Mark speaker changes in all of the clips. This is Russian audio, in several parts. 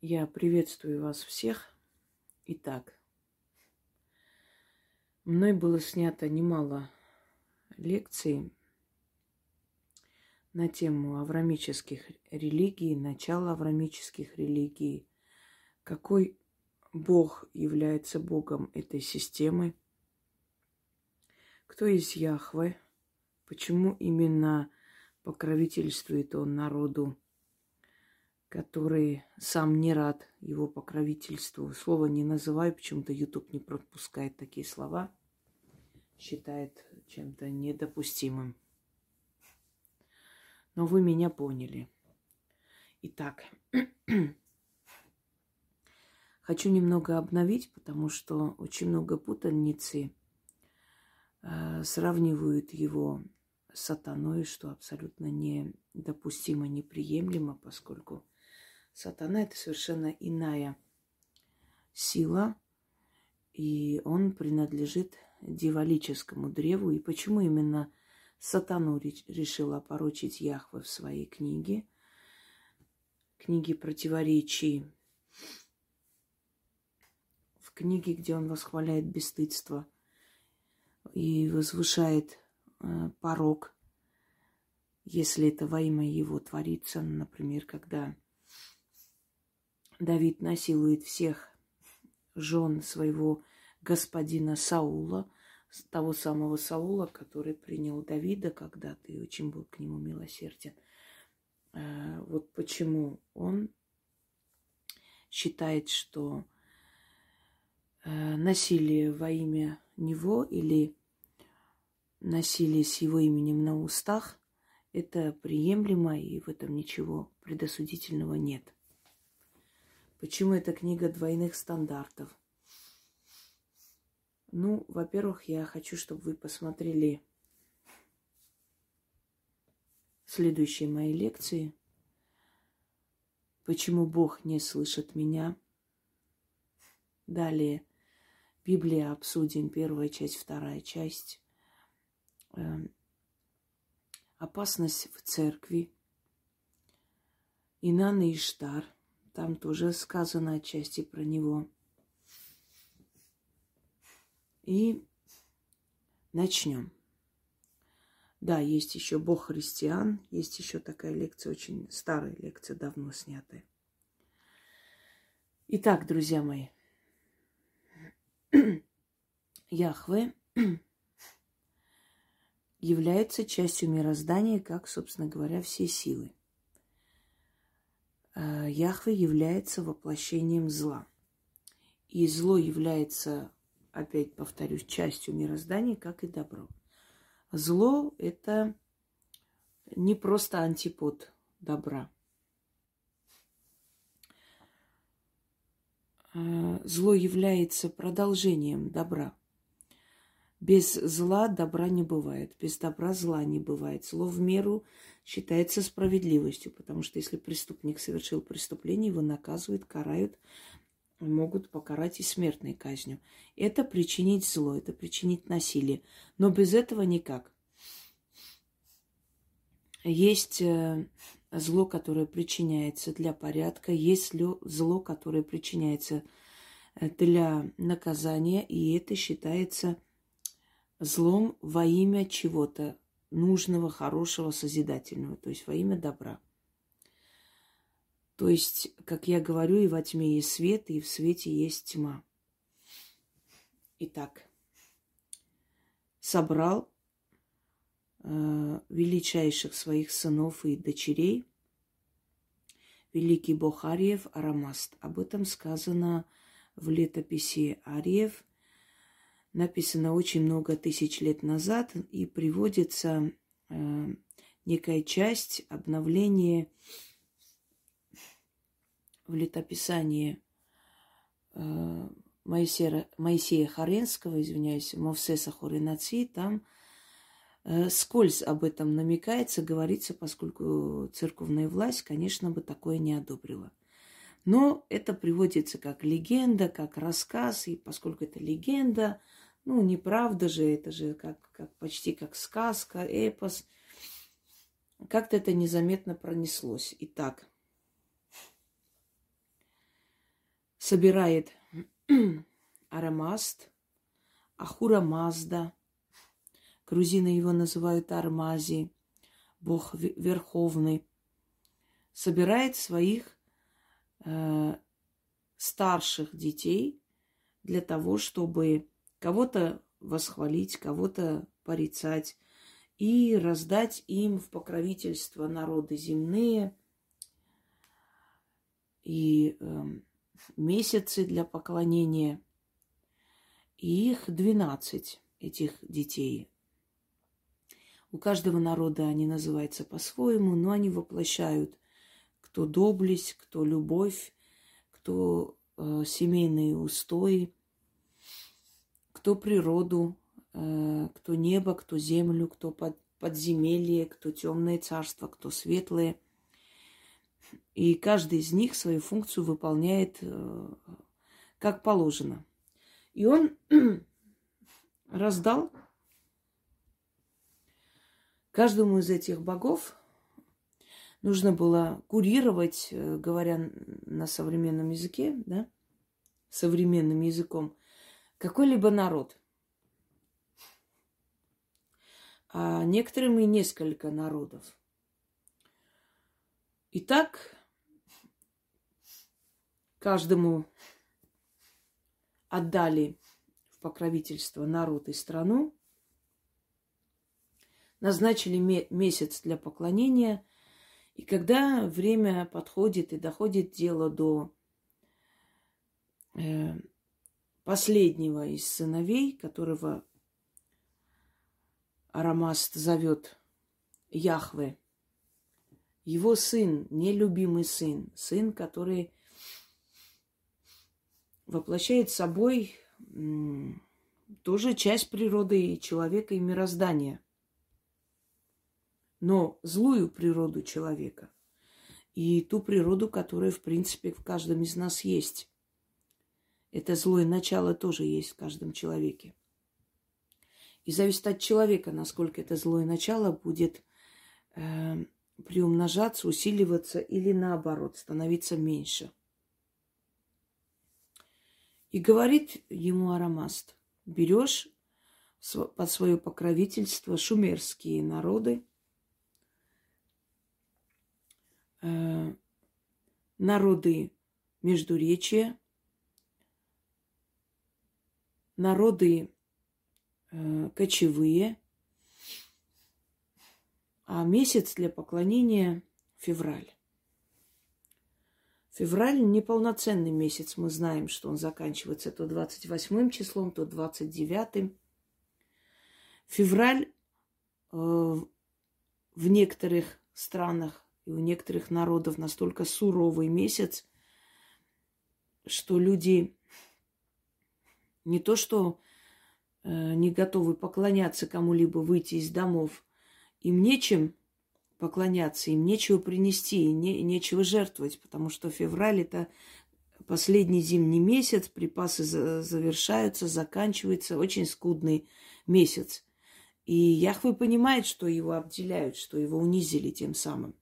Speaker 1: Я приветствую вас всех. Итак, мной было снято немало лекций на тему аврамических религий, начала аврамических религий, какой Бог является Богом этой системы, кто есть Яхве, почему именно покровительствует он народу который сам не рад его покровительству. Слово не называю, почему-то YouTube не пропускает такие слова, считает чем-то недопустимым. Но вы меня поняли. Итак, хочу немного обновить, потому что очень много путаницы э, сравнивают его с сатаной, что абсолютно недопустимо, неприемлемо, поскольку Сатана – это совершенно иная сила, и он принадлежит дьяволическому древу. И почему именно сатану решил опорочить Яхве в своей книге, книге противоречий, в книге, где он восхваляет бесстыдство и возвышает э, порог, если это во имя его творится, например, когда Давид насилует всех жен своего господина Саула, того самого Саула, который принял Давида когда-то и очень был к нему милосерден. А, вот почему он считает, что а, насилие во имя него или насилие с его именем на устах – это приемлемо, и в этом ничего предосудительного нет. Почему эта книга двойных стандартов? Ну, во-первых, я хочу, чтобы вы посмотрели следующие мои лекции. Почему Бог не слышит меня? Далее. Библия обсудим. Первая часть, вторая часть. Эм, опасность в церкви. Инан и Иштар – там тоже сказано отчасти про него. И начнем. Да, есть еще Бог христиан, есть еще такая лекция, очень старая лекция, давно снятая. Итак, друзья мои, Яхве является частью мироздания, как, собственно говоря, все силы. Э, Яхве является воплощением зла. И зло является, опять повторюсь, частью мироздания, как и добро. Зло – это не просто антипод добра. Э, зло является продолжением добра. Без зла добра не бывает, без добра зла не бывает. Зло в меру считается справедливостью, потому что если преступник совершил преступление, его наказывают, карают, могут покарать и смертной казнью. Это причинить зло, это причинить насилие. Но без этого никак. Есть э, зло, которое причиняется для порядка, есть зло, которое причиняется э, для наказания, и это считается злом во имя чего-то нужного, хорошего, созидательного, то есть во имя добра. То есть, как я говорю, и во тьме есть свет, и в свете есть тьма. Итак, собрал э, величайших своих сынов и дочерей, великий бог Ариев Арамаст. Об этом сказано в летописи Ариев, написано очень много тысяч лет назад и приводится э, некая часть обновления в летописании э, Моисея, Моисея Харенского, извиняюсь, Мовсеса Хоринаци, там э, скользь об этом намекается, говорится, поскольку церковная власть, конечно, бы такое не одобрила. Но это приводится как легенда, как рассказ, и поскольку это легенда, ну, неправда же, это же как, как почти как сказка, эпос. Как-то это незаметно пронеслось. Итак, собирает Арамаст, Ахура Мазда. Грузины его называют Армази, бог верховный. Собирает своих э, старших детей для того, чтобы кого-то восхвалить, кого-то порицать и раздать им в покровительство народы земные и э, месяцы для поклонения. И их двенадцать, этих детей. У каждого народа они называются по-своему, но они воплощают кто доблесть, кто любовь, кто э, семейные устои, кто природу, э, кто небо, кто землю, кто под, подземелье, кто темное царство, кто светлое. И каждый из них свою функцию выполняет э, как положено. И он раздал Каждому из этих богов нужно было курировать, э, говоря на современном языке, да, современным языком, какой-либо народ. А некоторым и несколько народов. Итак, каждому отдали в покровительство народ и страну, назначили месяц для поклонения. И когда время подходит и доходит дело до э, последнего из сыновей, которого Арамаст зовет Яхве, его сын, нелюбимый сын, сын, который воплощает собой тоже часть природы и человека и мироздания – но злую природу человека и ту природу, которая, в принципе, в каждом из нас есть. Это злое начало тоже есть в каждом человеке. И зависит от человека, насколько это злое начало будет э, приумножаться, усиливаться или наоборот, становиться меньше. И говорит ему Арамаст, берешь под свое покровительство шумерские народы, э, народы Междуречия, народы э, кочевые, а месяц для поклонения февраль. Февраль неполноценный месяц. Мы знаем, что он заканчивается то 28 числом, то 29. Февраль э, в некоторых странах и у некоторых народов настолько суровый месяц, что люди не то что э, не готовы поклоняться кому-либо, выйти из домов, им нечем поклоняться, им нечего принести, не, нечего жертвовать, потому что февраль это последний зимний месяц, припасы за, завершаются, заканчивается, очень скудный месяц. И Яхве понимает, что его обделяют, что его унизили тем самым.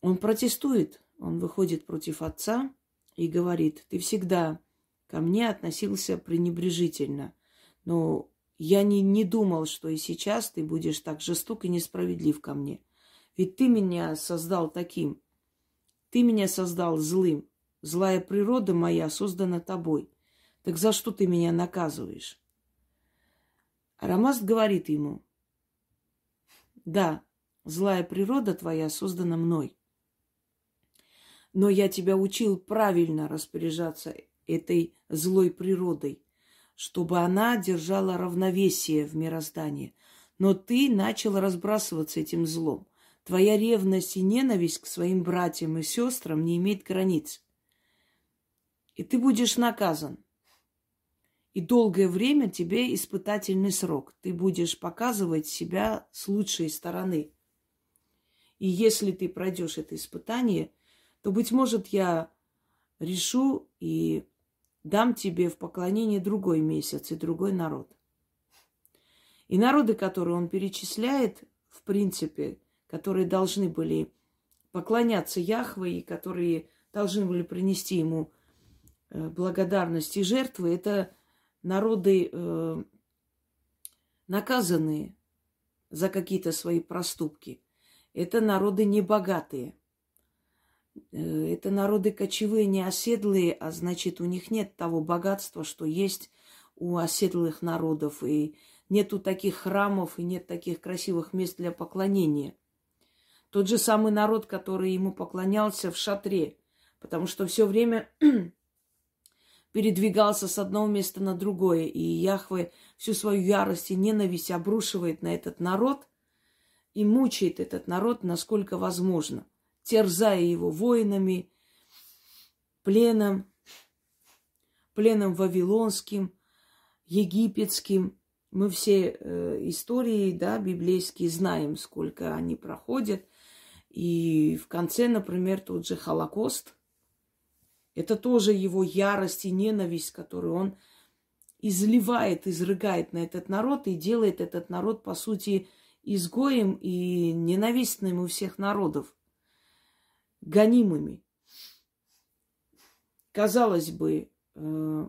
Speaker 1: Он протестует, он выходит против отца и говорит, ты всегда ко мне относился пренебрежительно, но я не, не думал, что и сейчас ты будешь так жесток и несправедлив ко мне. Ведь ты меня создал таким. Ты меня создал злым. Злая природа моя создана тобой. Так за что ты меня наказываешь? Арамаст говорит ему, да, злая природа твоя создана мной но я тебя учил правильно распоряжаться этой злой природой, чтобы она держала равновесие в мироздании. Но ты начал разбрасываться этим злом. Твоя ревность и ненависть к своим братьям и сестрам не имеет границ. И ты будешь наказан. И долгое время тебе испытательный срок. Ты будешь показывать себя с лучшей стороны. И если ты пройдешь это испытание – то, быть может, я решу и дам тебе в поклонение другой месяц и другой народ. И народы, которые он перечисляет, в принципе, которые должны были поклоняться Яхве и которые должны были принести ему э, благодарность и жертвы, это народы э, наказанные за какие-то свои проступки. Это народы небогатые. Э, это народы кочевые, не оседлые, а значит, у них нет того богатства, что есть у оседлых народов. И нету таких храмов, и нет таких красивых мест для поклонения. Тот же самый народ, который ему поклонялся в шатре, потому что все время передвигался с одного места на другое, и Яхве всю свою ярость и ненависть обрушивает на этот народ и мучает этот народ, насколько возможно, терзая его воинами, пленом, пленом вавилонским, египетским. Мы все э, истории, да, библейские знаем, сколько они проходят. И в конце, например, тот же Холокост – это тоже его ярость и ненависть, которую он изливает, изрыгает на этот народ и делает этот народ, по сути, изгоем и ненавистным у всех народов, гонимыми. Казалось бы, э,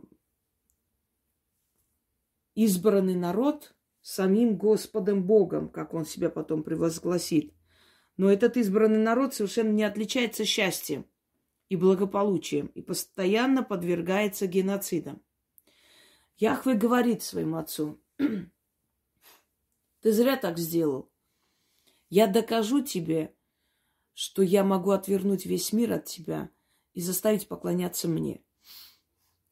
Speaker 1: избранный народ самим Господом Богом, как он себя потом превозгласит. Но этот избранный народ совершенно не отличается счастьем и благополучием и постоянно подвергается геноцидам. Яхве говорит своему отцу, ты зря так сделал. Я докажу тебе, что я могу отвернуть весь мир от тебя и заставить поклоняться мне.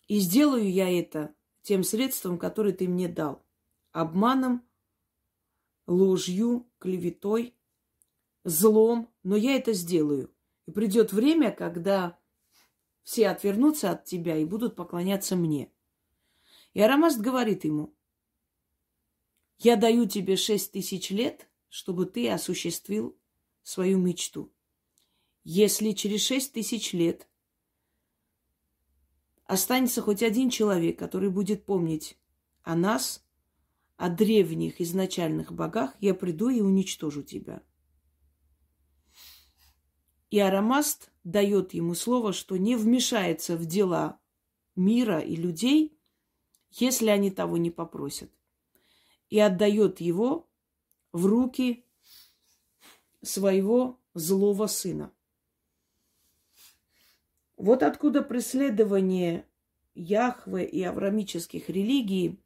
Speaker 1: И сделаю я это тем средством, которое ты мне дал. Обманом, ложью, клеветой, злом, но я это сделаю. И придет время, когда все отвернутся от тебя и будут поклоняться мне. И Арамаст говорит ему, я даю тебе шесть тысяч лет, чтобы ты осуществил свою мечту. Если через шесть тысяч лет останется хоть один человек, который будет помнить о нас, о древних изначальных богах, я приду и уничтожу тебя. И Арамаст дает ему слово, что не вмешается в дела мира и людей, если они того не попросят. И отдает его в руки своего злого сына. Вот откуда преследование Яхве и аврамических религий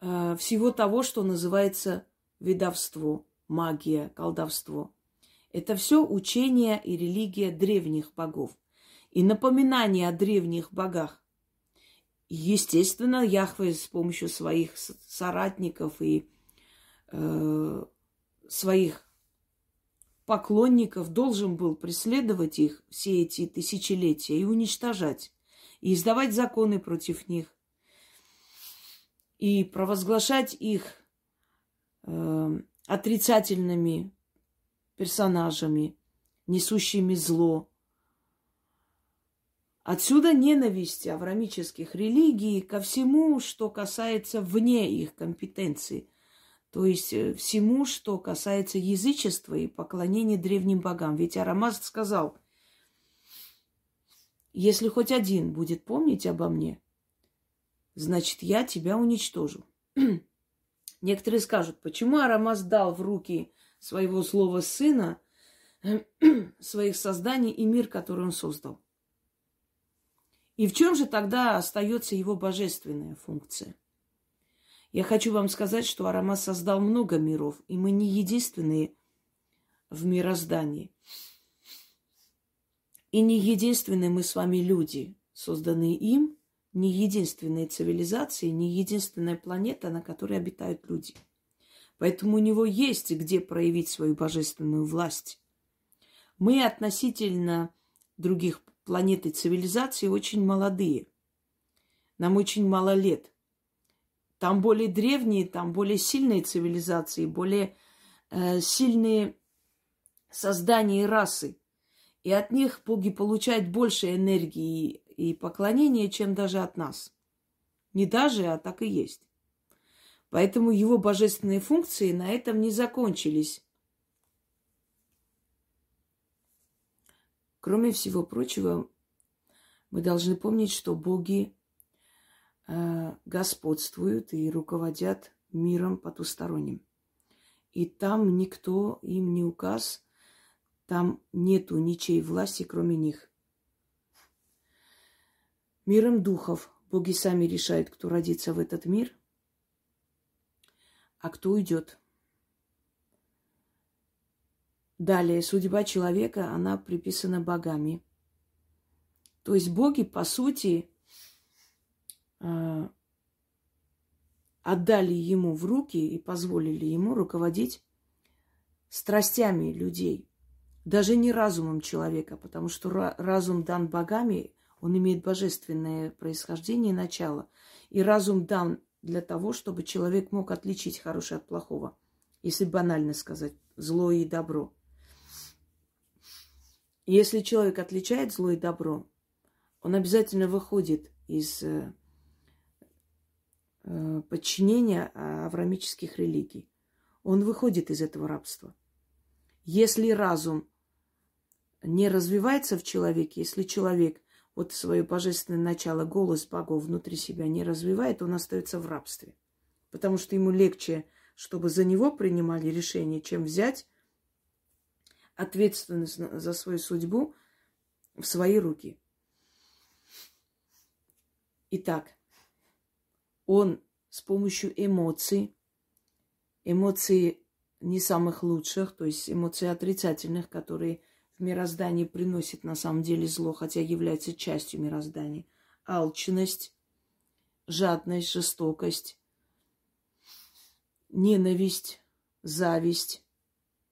Speaker 1: э, всего того, что называется ведовство, магия, колдовство – это все учение и религия древних богов. И напоминание о древних богах. Естественно, Яхве с помощью своих соратников и э, своих поклонников должен был преследовать их все эти тысячелетия и уничтожать, и издавать законы против них, и провозглашать их э, отрицательными персонажами, несущими зло. Отсюда ненависть аврамических религий ко всему, что касается вне их компетенции, то есть э, всему, что касается язычества и поклонения древним богам. Ведь Арамаз сказал, если хоть один будет помнить обо мне, значит, я тебя уничтожу. Некоторые скажут, почему Арамаз дал в руки своего злого сына, своих созданий и мир, который он создал. И в чем же тогда остается его божественная функция? Я хочу вам сказать, что Арама создал много миров, и мы не единственные в мироздании. И не единственные мы с вами люди, созданные им, не единственные цивилизации, не единственная планета, на которой обитают люди – Поэтому у него есть где проявить свою божественную власть. Мы относительно других планет и цивилизаций очень молодые. Нам очень мало лет. Там более древние, там более сильные цивилизации, более э, сильные создания и расы. И от них боги получают больше энергии и поклонения, чем даже от нас. Не даже, а так и есть. Поэтому его божественные функции на этом не закончились. Кроме всего прочего, мы должны помнить, что боги господствуют и руководят миром потусторонним. И там никто им не указ, там нету ничьей власти, кроме них. Миром духов боги сами решают, кто родится в этот мир, а кто уйдет. Далее, судьба человека, она приписана богами. То есть боги, по сути, э, отдали ему в руки и позволили ему руководить страстями людей, даже не разумом человека, потому что разум дан богами, он имеет божественное происхождение и начало. И разум дан для того, чтобы человек мог отличить хорошее от плохого, если банально сказать, зло и добро. если человек отличает зло и добро, он обязательно выходит из Э, подчинения аврамических религий. Он выходит из этого рабства. Если разум не развивается в человеке, если человек вот свое божественное начало, голос богов внутри себя не развивает, он остается в рабстве. Потому что ему легче, чтобы за него принимали решения, чем взять ответственность за свою судьбу в свои руки. Итак, он с помощью эмоций, эмоций не самых лучших, то есть эмоций отрицательных, которые в мироздании приносят на самом деле зло, хотя являются частью мироздания. Алчность, жадность, жестокость, ненависть, зависть.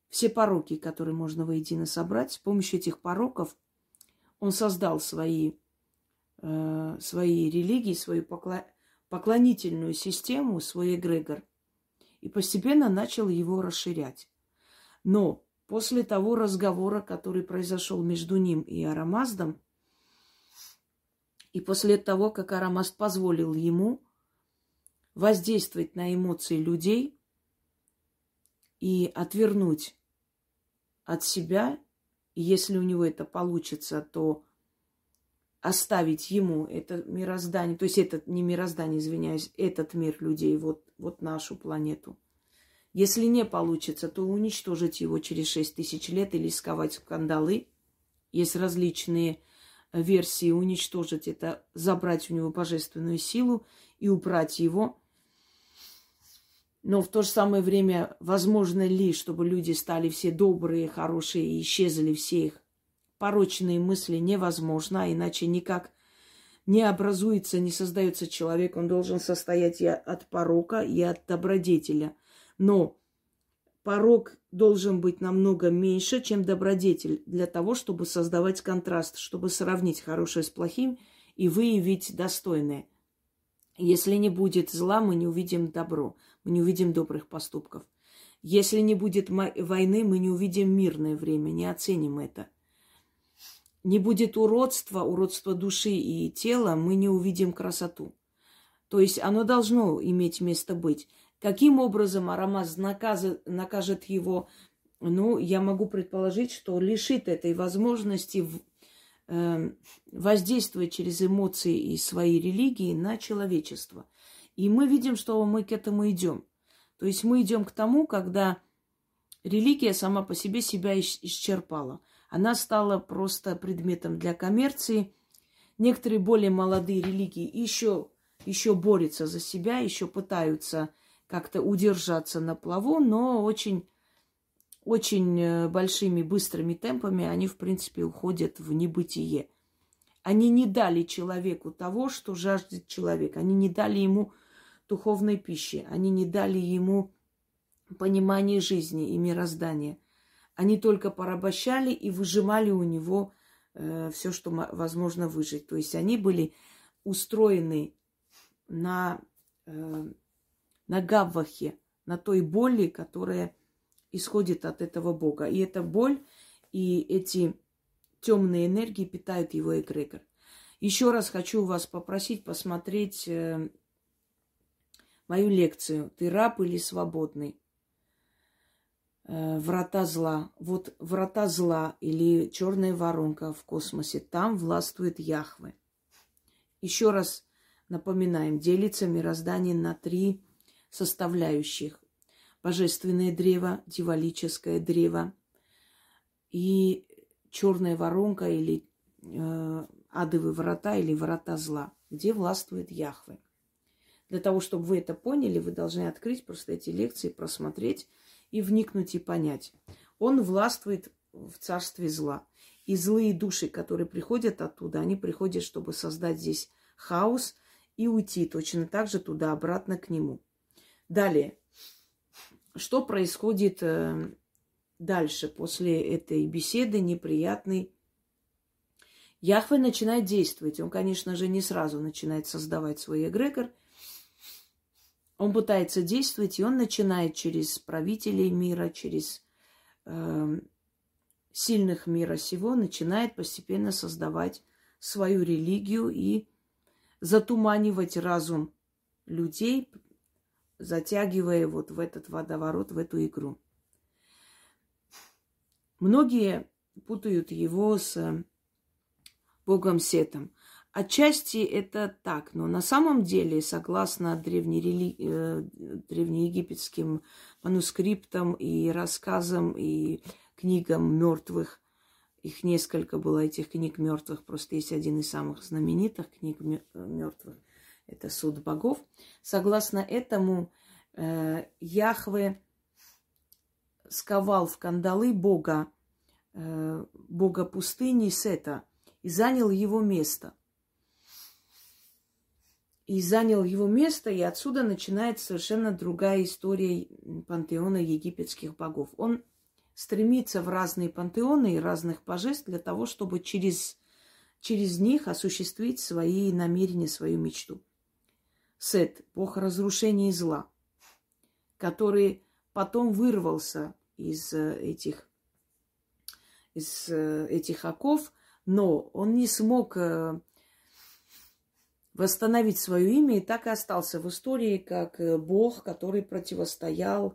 Speaker 1: Все пороки, которые можно воедино собрать, с помощью этих пороков он создал свои, э, свои религии, свою покла поклонительную систему, свой эгрегор, и постепенно начал его расширять. Но после того разговора, который произошел между ним и Арамаздом, и после того, как Арамазд позволил ему воздействовать на эмоции людей и отвернуть от себя, если у него это получится, то оставить ему это мироздание, то есть этот, не мироздание, извиняюсь, этот мир людей, вот, вот нашу планету. Если не получится, то уничтожить его через шесть тысяч лет или сковать в кандалы. Есть различные версии уничтожить это, забрать у него божественную силу и убрать его. Но в то же самое время, возможно ли, чтобы люди стали все добрые, хорошие и исчезли все их порочные мысли невозможно, а иначе никак не образуется, не создается человек. Он должен состоять и от порока, и от добродетеля. Но порок должен быть намного меньше, чем добродетель, для того, чтобы создавать контраст, чтобы сравнить хорошее с плохим и выявить достойное. Если не будет зла, мы не увидим добро, мы не увидим добрых поступков. Если не будет войны, мы не увидим мирное время, не оценим это – не будет уродства, уродства души и тела, мы не увидим красоту. То есть оно должно иметь место быть. Каким образом Арамаз накажет, накажет его, ну, я могу предположить, что лишит этой возможности э, воздействовать через эмоции и свои религии на человечество. И мы видим, что мы к этому идем. То есть мы идем к тому, когда религия сама по себе себя исчерпала – она стала просто предметом для коммерции. Некоторые более молодые религии еще, еще борются за себя, еще пытаются как-то удержаться на плаву, но очень, очень э, большими быстрыми темпами они, в принципе, уходят в небытие. Они не дали человеку того, что жаждет человек. Они не дали ему духовной пищи. Они не дали ему понимания жизни и мироздания – они только порабощали и выжимали у него э, все, что возможно выжить. То есть они были устроены на, э, на гаввахе, на той боли, которая исходит от этого Бога. И эта боль и эти темные энергии питают его эгрегор. Еще раз хочу вас попросить посмотреть э, мою лекцию «Ты раб или свободный?». Э, врата зла. Вот врата зла или черная воронка в космосе, там властвует Яхве. Еще раз напоминаем, делится мироздание на три составляющих. Божественное древо, дьяволическое древо и черная воронка или э, адовые врата или врата зла, где властвует Яхве. Для того, чтобы вы это поняли, вы должны открыть просто эти лекции, просмотреть и вникнуть и понять. Он властвует в царстве зла. И злые души, которые приходят оттуда, они приходят, чтобы создать здесь хаос и уйти точно так же туда-обратно к нему. Далее. Что происходит э, дальше после этой беседы неприятной? Яхве начинает действовать. Он, конечно же, не сразу начинает создавать свой эгрегор. Он пытается действовать, и он начинает через правителей мира, через э, сильных мира сего, начинает постепенно создавать свою религию и затуманивать разум людей, затягивая вот в этот водоворот, в эту игру. Многие путают его с богом Сетом. Отчасти это так, но на самом деле, согласно древнерели... э, древнеегипетским манускриптам и рассказам и книгам мертвых, их несколько было, этих книг мертвых, просто есть один из самых знаменитых книг мертвых, это суд богов. Согласно этому, э, Яхве сковал в кандалы бога, э, бога пустыни Сета и занял его место и занял его место, и отсюда начинается совершенно другая история пантеона египетских богов. Он стремится в разные пантеоны и разных божеств для того, чтобы через, через них осуществить свои намерения, свою мечту. Сет, бог разрушения и зла, который потом вырвался из э, этих, из э, этих оков, но он не смог э, восстановить свое имя и так и остался в истории как э, бог, который противостоял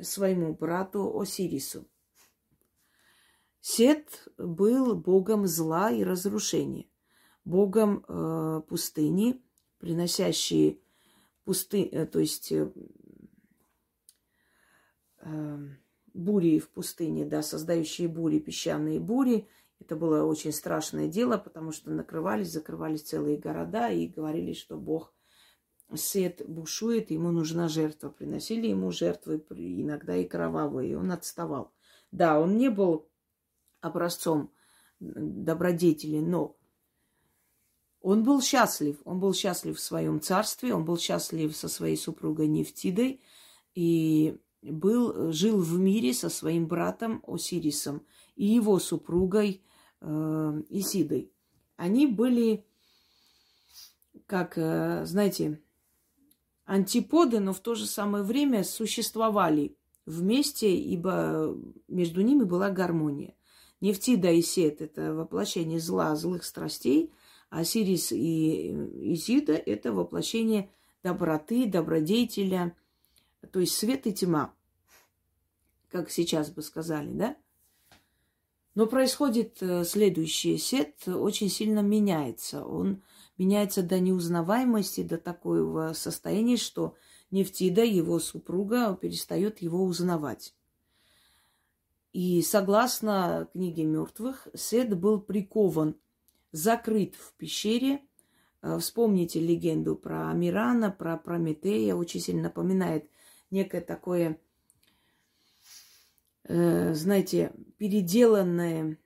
Speaker 1: своему брату Осирису. Сет был богом зла и разрушения, богом э, пустыни, приносящий пусты, э, то есть э, э, бури в пустыне, да, создающие бури, песчаные бури, это было очень страшное дело, потому что накрывались, закрывались целые города и говорили, что Бог свет бушует, ему нужна жертва. Приносили ему жертвы, иногда и кровавые, и он отставал. Да, он не был образцом добродетели, но он был счастлив. Он был счастлив в своем царстве, он был счастлив со своей супругой Нефтидой и был, жил в мире со своим братом Осирисом и его супругой э, Исидой. Они были, как, э, знаете, антиподы, но в то же самое время существовали вместе, ибо между ними была гармония. Нефтида и Сет – это воплощение зла, злых страстей, а Сирис и Изида – это воплощение доброты, добродетеля, то есть свет и тьма, как сейчас бы сказали, да? Но происходит э, следующее. Сет очень сильно меняется. Он меняется до неузнаваемости, до такого состояния, что Нефтида, его супруга, перестает его узнавать. И согласно книге мертвых, Сет был прикован, закрыт в пещере. Э, вспомните легенду про Амирана, про Прометея. Очень сильно напоминает некое такое Э, знаете, переделанное,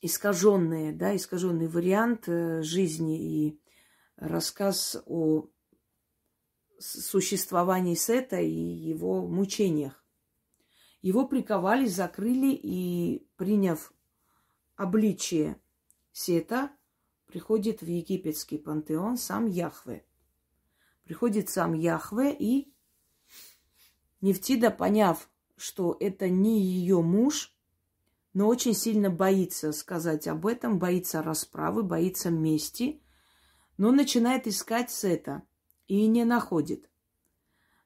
Speaker 1: искаженное, да, искаженный вариант э, жизни и рассказ о существовании Сета и его мучениях. Его приковали, закрыли и, приняв обличие Сета, приходит в египетский пантеон сам Яхве. Приходит сам Яхве и Нефтида, поняв, что это не ее муж, но очень сильно боится сказать об этом, боится расправы, боится мести, но начинает искать Сета и не находит.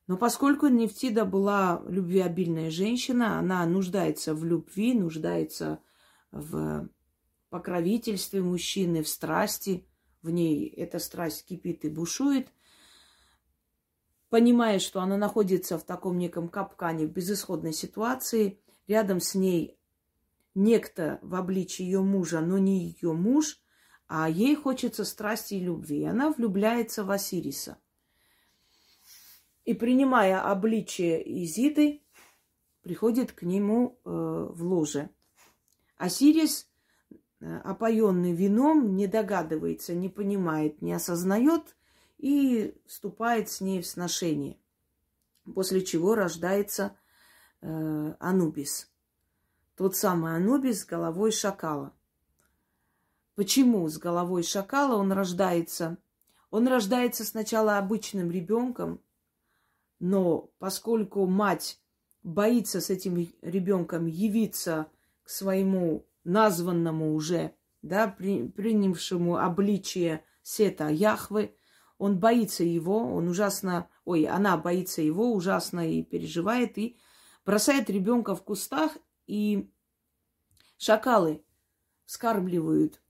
Speaker 1: Но поскольку Нефтида была любвеобильная женщина, она нуждается в любви, нуждается в покровительстве мужчины, в страсти, в ней эта страсть кипит и бушует, понимая, что она находится в таком неком капкане, в безысходной ситуации, рядом с ней некто в обличии ее мужа, но не ее муж, а ей хочется страсти и любви. И она влюбляется в Осириса. И принимая обличие Изиды, приходит к нему э, в ложе. Осирис, э, опоенный вином, не догадывается, не понимает, не осознает и вступает с ней в сношение. После чего рождается э, Анубис. Тот самый Анубис с головой шакала. Почему с головой шакала он рождается? Он рождается сначала обычным ребенком, но поскольку мать боится с этим ребенком явиться к своему названному уже, да, при, принявшему обличие Сета Яхвы, он боится его, он ужасно, ой, она боится его, ужасно и переживает, и бросает ребенка в кустах, и шакалы вскармливают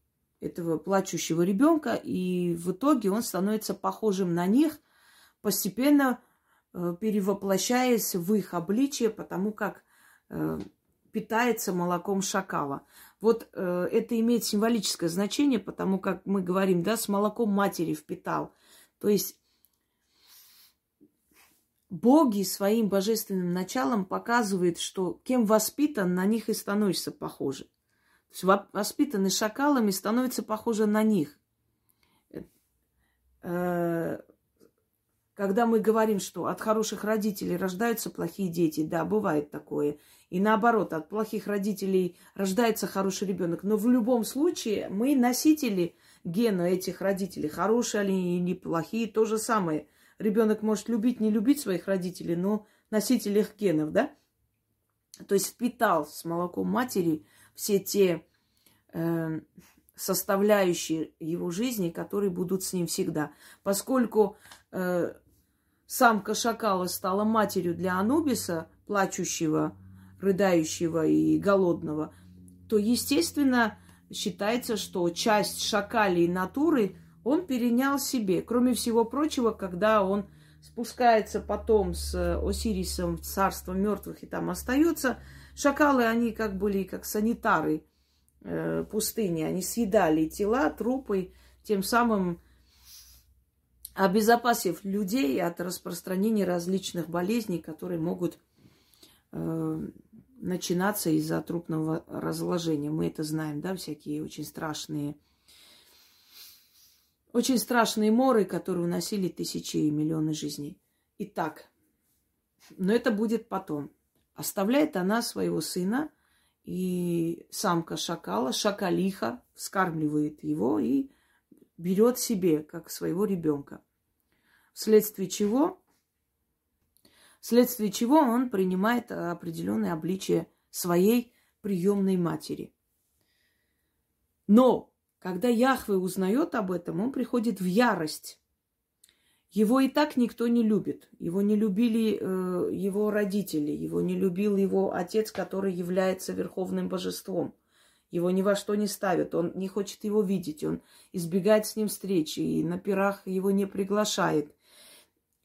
Speaker 1: этого плачущего ребенка, и в итоге он становится похожим на них, постепенно э, перевоплощаясь в их обличие, потому как э, питается молоком шакала. Вот э, это имеет символическое значение, потому как мы говорим, да, с молоком матери впитал. То есть боги своим божественным началом показывают, что кем воспитан, на них и становится похожи воспитанный шакалами, становится похоже на них. Э, когда мы говорим, что от хороших родителей рождаются плохие дети, да, бывает такое. И наоборот, от плохих родителей рождается хороший ребенок. Но в любом случае мы носители гена этих родителей. Хорошие они или плохие, то же самое. Ребенок может любить, не любить своих родителей, но носитель их генов, да? То есть впитал с молоком матери все те э, составляющие его жизни, которые будут с ним всегда. Поскольку э, самка шакала стала матерью для Анубиса, плачущего, рыдающего и голодного, то, естественно, считается, что часть шакалей натуры он перенял себе. Кроме всего прочего, когда он спускается потом с Осирисом в царство мертвых и там остается, Шакалы, они как были как санитары э, пустыни. Они съедали тела, трупы, тем самым обезопасив людей от распространения различных болезней, которые могут э, начинаться из-за трупного разложения. Мы это знаем, да, всякие очень страшные, очень страшные моры, которые уносили тысячи и миллионы жизней. Итак, но это будет потом. Оставляет она своего сына, и самка шакала, шакалиха, вскармливает его и берет себе, как своего ребенка. Вследствие чего, вследствие чего он принимает определенное обличие своей приемной матери. Но когда Яхве узнает об этом, он приходит в ярость его и так никто не любит. Его не любили э, его родители, его не любил его отец, который является верховным божеством. Его ни во что не ставят, он не хочет его видеть, он избегает с ним встречи и на пирах его не приглашает.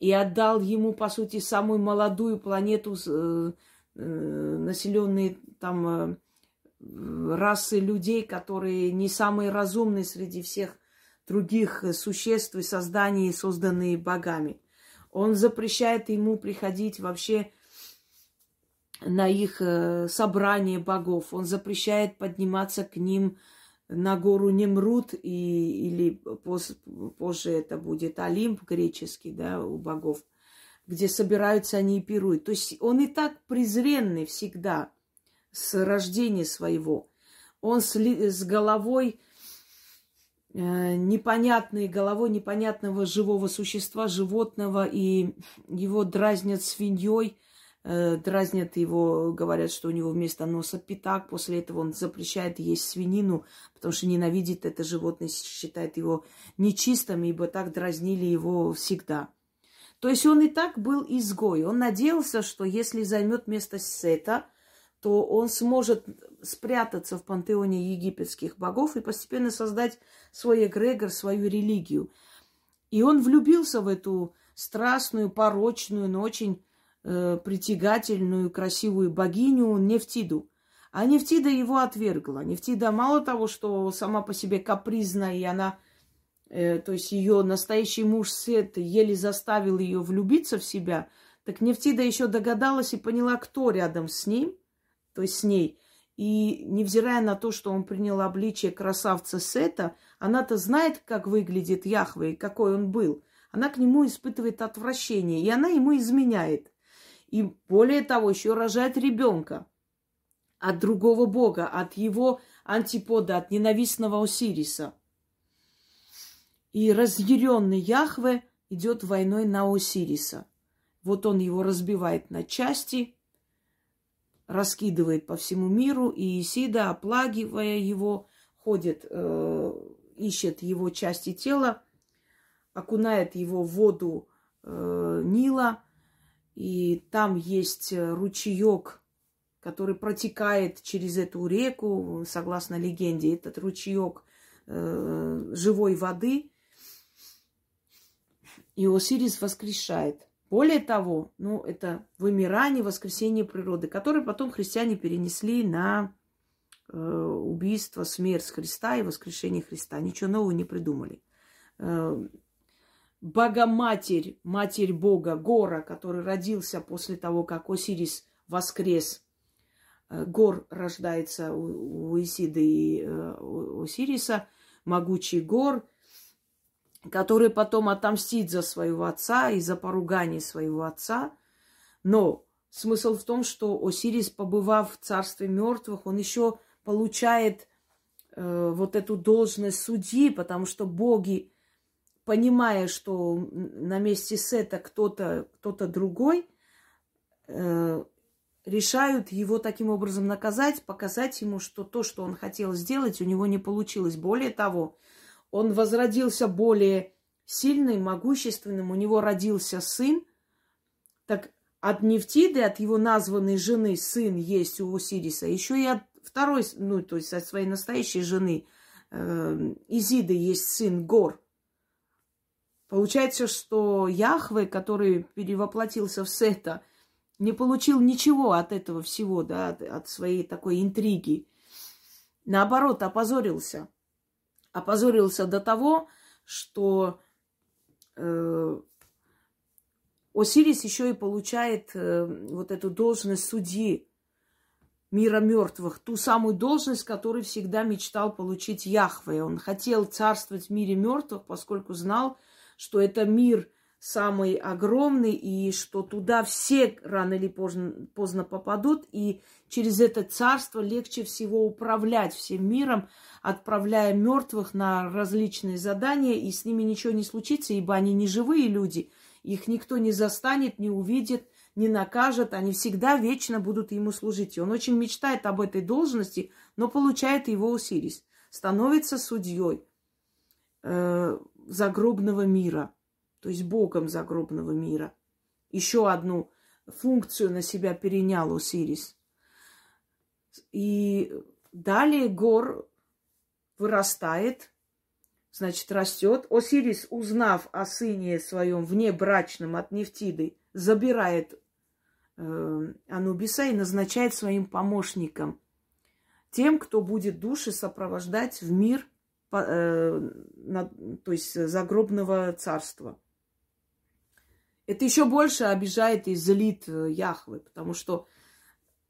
Speaker 1: И отдал ему, по сути, самую молодую планету, э, э, населенные там э, расы людей, которые не самые разумные среди всех других э, существ и созданий, созданные богами. Он запрещает ему приходить вообще на их э, собрание богов. Он запрещает подниматься к ним на гору Немрут, и, или поз, позже это будет Олимп греческий, да, у богов, где собираются они и пируют. То есть он и так презренный всегда с рождения своего. Он с, с головой Э, непонятной головой непонятного живого существа, животного, и его дразнят свиньей, дразнят его, говорят, что у него вместо носа пятак, после этого он запрещает есть свинину, потому что ненавидит это животное, считает его нечистым, ибо так дразнили его всегда. То есть он и так был изгой. Он надеялся, что если займет место Сета, то он сможет спрятаться в пантеоне египетских богов и постепенно создать свой эгрегор, свою религию. И он влюбился в эту страстную, порочную, но очень э, притягательную, красивую богиню Нефтиду. А Нефтида его отвергла. Нефтида мало того, что сама по себе капризна, и она, э, то есть ее настоящий муж Сет еле заставил ее влюбиться в себя, так Нефтида еще догадалась и поняла, кто рядом с ним, то есть с ней. И невзирая на то, что он принял обличие красавца Сета, она-то знает, как выглядит Яхве и какой он был. Она к нему испытывает отвращение, и она ему изменяет. И более того, еще рожает ребенка от другого бога, от его антипода, от ненавистного Осириса. И разъяренный Яхве идет войной на Осириса. Вот он его разбивает на части, раскидывает по всему миру, и Исида, оплагивая его, ходит, э, ищет его части тела, окунает его в воду э, Нила, и там есть ручеек который протекает через эту реку, согласно легенде, этот ручеек э, живой воды. И Осирис воскрешает. Более того, ну, это вымирание, воскресение природы, которое потом христиане перенесли на э, убийство, смерть Христа и воскрешение Христа. Ничего нового не придумали. Э, Богоматерь, Матерь Бога, Гора, который родился после того, как Осирис воскрес – Э, гор рождается у, Исиды и э, у Сириса, могучий гор, который потом отомстит за своего отца и за поругание своего отца. Но смысл в том, что Осирис, побывав в царстве мертвых, он еще получает э, вот эту должность судьи, потому что боги, понимая, что на месте Сета кто-то кто другой, э, решают его таким образом наказать, показать ему, что то, что он хотел сделать, у него не получилось. Более того, он возродился более сильным, могущественным, у него родился сын. Так от Нефтиды, от его названной жены сын есть у Осириса, еще и от второй, ну, то есть от своей настоящей жены э, Изиды есть сын Гор. Получается, что Яхве, который перевоплотился в Сета – не получил ничего от этого всего, да, от, от своей такой интриги. Наоборот, опозорился. Опозорился до того, что э, Осирис еще и получает э, вот эту должность судьи мира мертвых, ту самую должность, которую всегда мечтал получить Яхве. Он хотел царствовать в мире мертвых, поскольку знал, что это мир – самый огромный, и что туда все рано или поздно, поздно попадут, и через это царство легче всего управлять всем миром, отправляя мертвых на различные задания, и с ними ничего не случится, ибо они не живые люди, их никто не застанет, не увидит, не накажет, они всегда вечно будут ему служить. И он очень мечтает об этой должности, но получает его Осирис, становится судьей. Э, загробного мира – то есть богом загробного мира. Еще одну функцию на себя перенял Осирис. И далее гор вырастает, значит, растет. Осирис, узнав о сыне своем внебрачном от Нефтиды, забирает э, Анубиса и назначает своим помощником, тем, кто будет души сопровождать в мир, то есть загробного царства. Это еще больше обижает и злит э, Яхвы, потому что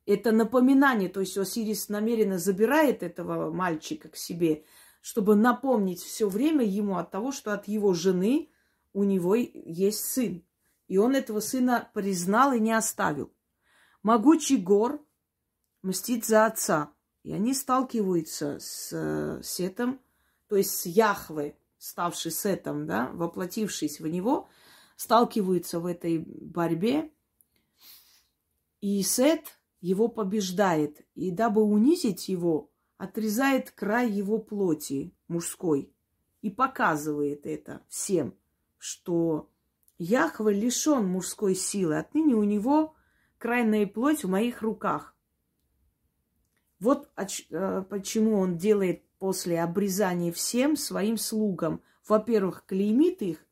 Speaker 1: это напоминание, то есть Осирис намеренно забирает этого мальчика к себе, чтобы напомнить все время ему от того, что от его жены у него есть сын. И он этого сына признал и не оставил. Могучий гор мстит за отца. И они сталкиваются с э, Сетом, то есть с Яхвой, ставший Сетом, да, воплотившись в него – сталкиваются в этой борьбе, и Сет его побеждает. И дабы унизить его, отрезает край его плоти мужской и показывает это всем, что Яхве лишен мужской силы. Отныне у него крайняя плоть в моих руках. Вот э, почему он делает после обрезания всем своим слугам. Во-первых, клеймит их,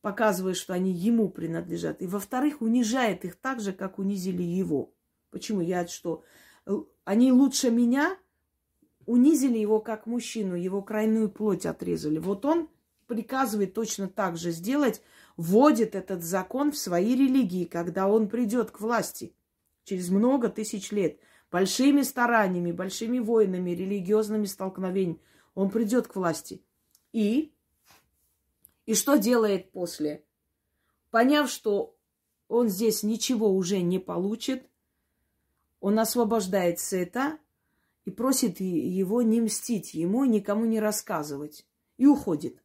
Speaker 1: показывая, что они ему принадлежат. И во-вторых, унижает их так же, как унизили его. Почему? Я что? Они лучше меня унизили его как мужчину, его крайную плоть отрезали. Вот он приказывает точно так же сделать, вводит этот закон в свои религии, когда он придет к власти через много тысяч лет, большими стараниями, большими войнами, религиозными столкновениями. Он придет к власти. И, и что делает после? Поняв, что он здесь ничего уже не получит, он освобождает Сета и просит его не мстить ему и никому не рассказывать. И уходит.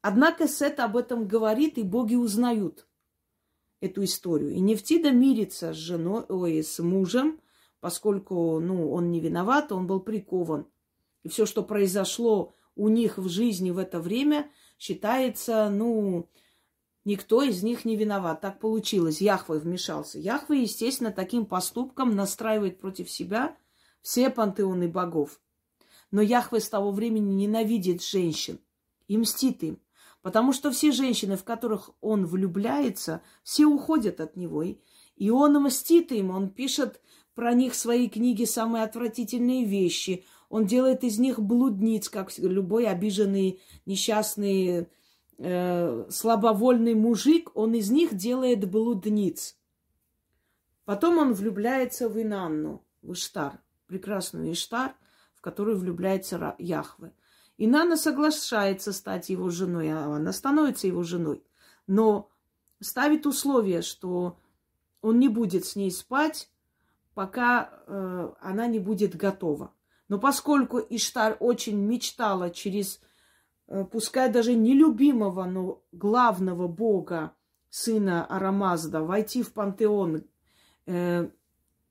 Speaker 1: Однако Сет об этом говорит, и боги узнают эту историю. И Нефтида мирится с женой, ой, с мужем, поскольку, ну, он не виноват, он был прикован. И все, что произошло у них в жизни в это время, считается, ну, никто из них не виноват. Так получилось. Яхве вмешался. Яхве, естественно, таким поступком настраивает против себя все пантеоны богов. Но Яхве с того времени ненавидит женщин и мстит им. Потому что все женщины, в которых он влюбляется, все уходят от него. И он мстит им, он пишет про них свои книги самые отвратительные вещи. Он делает из них блудниц, как любой обиженный, несчастный, э, слабовольный мужик. Он из них делает блудниц. Потом он влюбляется в Инанну, в Иштар, прекрасную Иштар, в которую влюбляется Яхве. И Нана соглашается стать его женой, а она становится его женой. Но ставит условие, что он не будет с ней спать, пока э, она не будет готова. Но поскольку Иштар очень мечтала через, э, пускай даже нелюбимого, но главного бога, сына Арамазда, войти в пантеон э,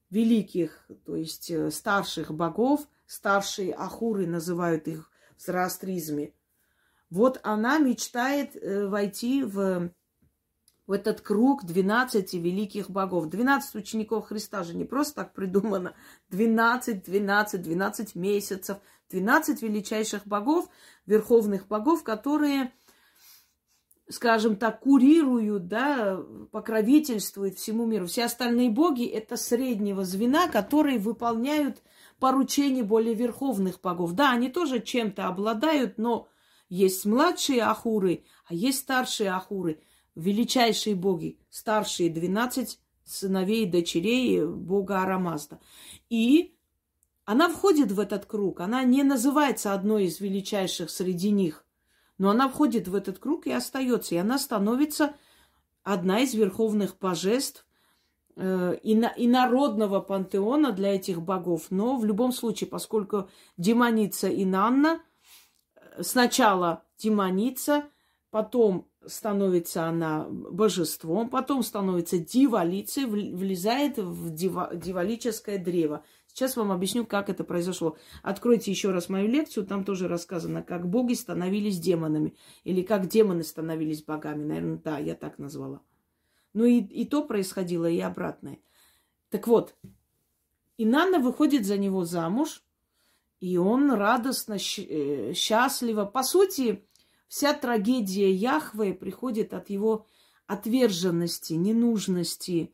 Speaker 1: великих, то есть э, старших богов, старшие ахуры называют их в зороастризме. Вот она мечтает э, войти в, в этот круг 12 великих богов. 12 учеников Христа же не просто так придумано. 12, 12, 12 месяцев. 12 величайших богов, верховных богов, которые, скажем так, курируют, да, покровительствуют всему миру. Все остальные боги – это среднего звена, которые выполняют поручений более верховных богов. Да, они тоже чем-то обладают, но есть младшие ахуры, а есть старшие ахуры, величайшие боги, старшие 12 сыновей и дочерей бога Арамазда. И она входит в этот круг, она не называется одной из величайших среди них, но она входит в этот круг и остается, и она становится одна из верховных божеств, Э, и, на, и народного пантеона для этих богов. Но в любом случае, поскольку демоница и Нанна, э, сначала демоница, потом становится она божеством, потом становится дивалицей, влезает в дива, дивалическое древо. Сейчас вам объясню, как это произошло. Откройте еще раз мою лекцию, там тоже рассказано, как боги становились демонами, или как демоны становились богами. Наверное, да, я так назвала. Ну и, и то происходило, и обратное. Так вот, Инанна выходит за него замуж, и он радостно, э, счастливо. По сути, вся трагедия Яхве приходит от его отверженности, ненужности,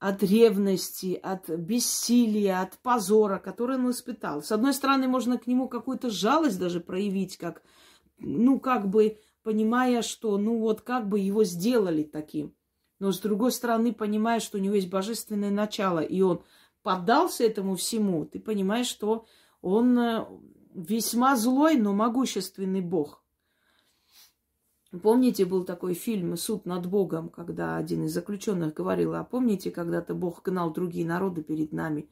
Speaker 1: от ревности, от бессилия, от позора, который он испытал. С одной стороны, можно к нему какую-то жалость даже проявить, как, ну, как бы понимая, что, ну, вот как бы его сделали таким но с другой стороны, понимая, что у него есть божественное начало, и он поддался этому всему, ты понимаешь, что он э, весьма злой, но могущественный Бог. Помните, был такой фильм «Суд над Богом», когда один из заключенных говорил, а помните, когда-то Бог гнал другие народы перед нами?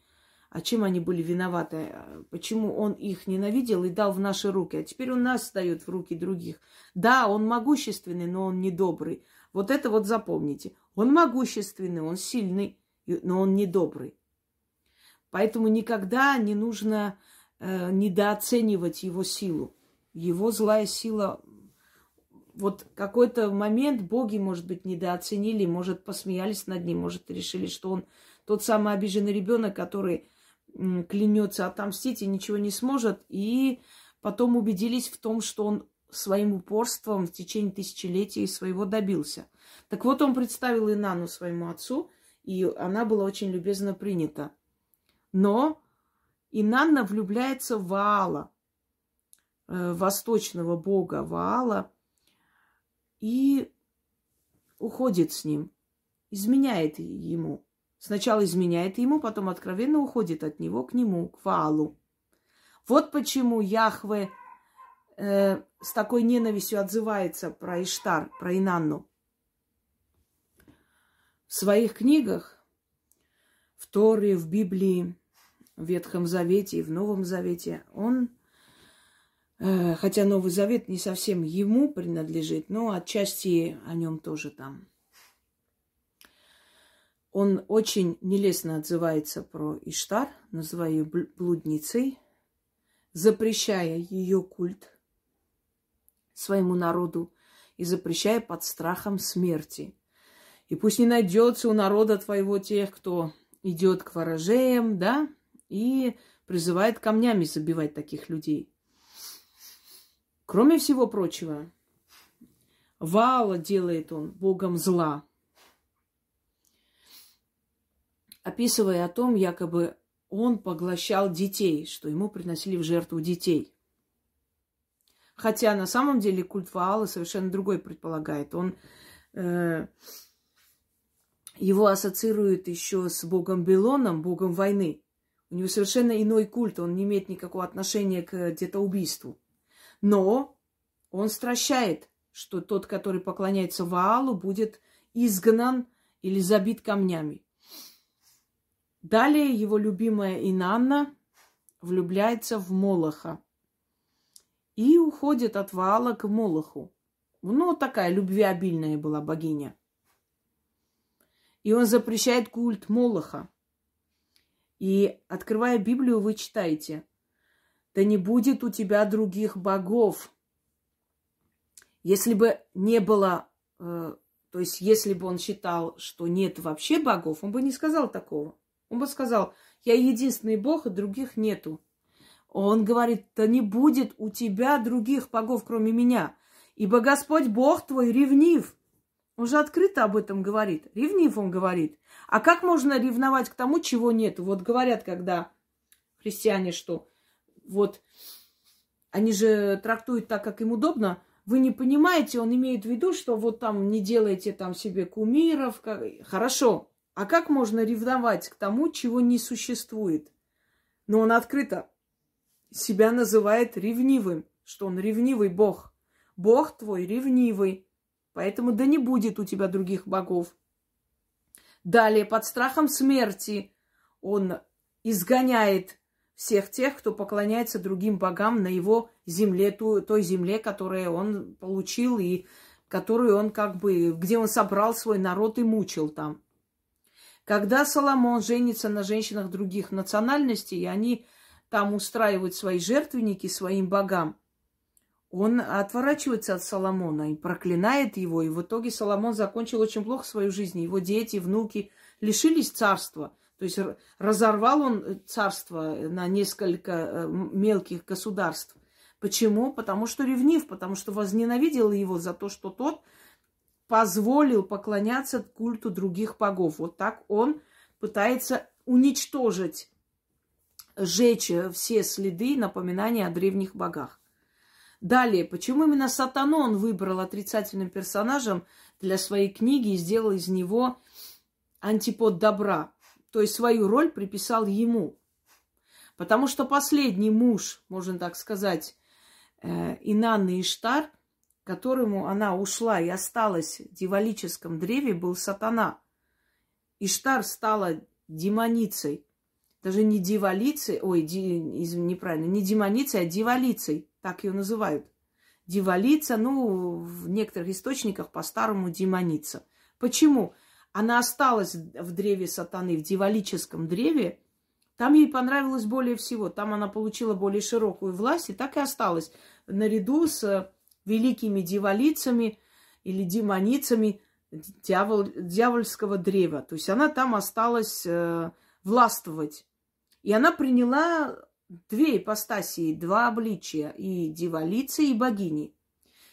Speaker 1: А чем они были виноваты? Почему он их ненавидел и дал в наши руки? А теперь он нас дает в руки других. Да, он могущественный, но он не добрый. Вот это вот запомните. Он могущественный, он сильный, но он недобрый. Поэтому никогда не нужно э, недооценивать его силу. Его злая сила вот какой-то момент боги, может быть, недооценили, может, посмеялись над ним, может, решили, что он тот самый обиженный ребенок, который клянется отомстить и ничего не сможет, и потом убедились в том, что он своим упорством в течение тысячелетий своего добился. Так вот, он представил Инану своему отцу, и она была очень любезно принята. Но Инанна влюбляется в Ваала, э, восточного бога Ваала, и уходит с ним, изменяет ему. Сначала изменяет ему, потом откровенно уходит от него к нему, к Ваалу. Вот почему Яхве э, с такой ненавистью отзывается про Иштар, про Инанну. В своих книгах, в Торе, в Библии, в Ветхом Завете и в Новом Завете, он, хотя Новый Завет не совсем ему принадлежит, но отчасти о нем тоже там. Он очень нелестно отзывается про Иштар, называя ее блудницей, запрещая ее культ своему народу и запрещая под страхом смерти. И пусть не найдется у народа твоего тех, кто идет к ворожеям, да, и призывает камнями забивать таких людей. Кроме всего прочего, Ваала делает он богом зла, описывая о том, якобы он поглощал детей, что ему приносили в жертву детей. Хотя на самом деле культ Ваала совершенно другой предполагает. Он э, его ассоциирует еще с богом Белоном, богом войны. У него совершенно иной культ, он не имеет никакого отношения к детоубийству. Но он стращает, что тот, который поклоняется Ваалу, будет изгнан или забит камнями. Далее его любимая Инанна влюбляется в Молоха и уходит от Ваала к Молоху. Ну, такая любвеобильная была богиня. И он запрещает культ Молоха. И, открывая Библию, вы читаете, «Да не будет у тебя других богов». Если бы не было, э, то есть если бы он считал, что нет вообще богов, он бы не сказал такого. Он бы сказал, я единственный Бог, и других нету. Он говорит, да не будет у тебя других богов, кроме меня. Ибо Господь Бог твой ревнив. Он же открыто об этом говорит. Ревнив он говорит. А как можно ревновать к тому, чего нет? Вот говорят, когда христиане, что вот они же трактуют так, как им удобно. Вы не понимаете, он имеет в виду, что вот там не делайте там себе кумиров. Как... Хорошо, а как можно ревновать к тому, чего не существует? Но он открыто себя называет ревнивым, что он ревнивый Бог. Бог твой ревнивый, поэтому да не будет у тебя других богов. Далее, под страхом смерти он изгоняет всех тех, кто поклоняется другим богам на его земле, той земле, которую он получил и которую он как бы, где он собрал свой народ и мучил там. Когда Соломон женится на женщинах других национальностей, и они там устраивают свои жертвенники своим богам, он отворачивается от Соломона и проклинает его. И в итоге Соломон закончил очень плохо свою жизнь. Его дети, внуки лишились царства. То есть разорвал он царство на несколько э, мелких государств. Почему? Потому что ревнив, потому что возненавидел его за то, что тот позволил поклоняться культу других богов. Вот так он пытается уничтожить, сжечь все следы напоминания о древних богах. Далее, почему именно сатану он выбрал отрицательным персонажем для своей книги и сделал из него антипод добра? То есть свою роль приписал ему. Потому что последний муж, можно так сказать, э, Инанны Иштар – которому она ушла и осталась в дьяволическом древе, был сатана. Иштар стала демоницей. Даже не дьяволицей, ой, ди, неправильно, не демоницей, а дьяволицей, так ее называют. Дьяволица, ну, в некоторых источниках по-старому демоница. Почему? Она осталась в древе сатаны, в дьяволическом древе, там ей понравилось более всего. Там она получила более широкую власть и так и осталась наряду с великими дьяволицами или демоницами дьявол, дьявольского древа. То есть она там осталась э, властвовать. И она приняла две ипостасии, два обличия, и дьяволицы, и богини.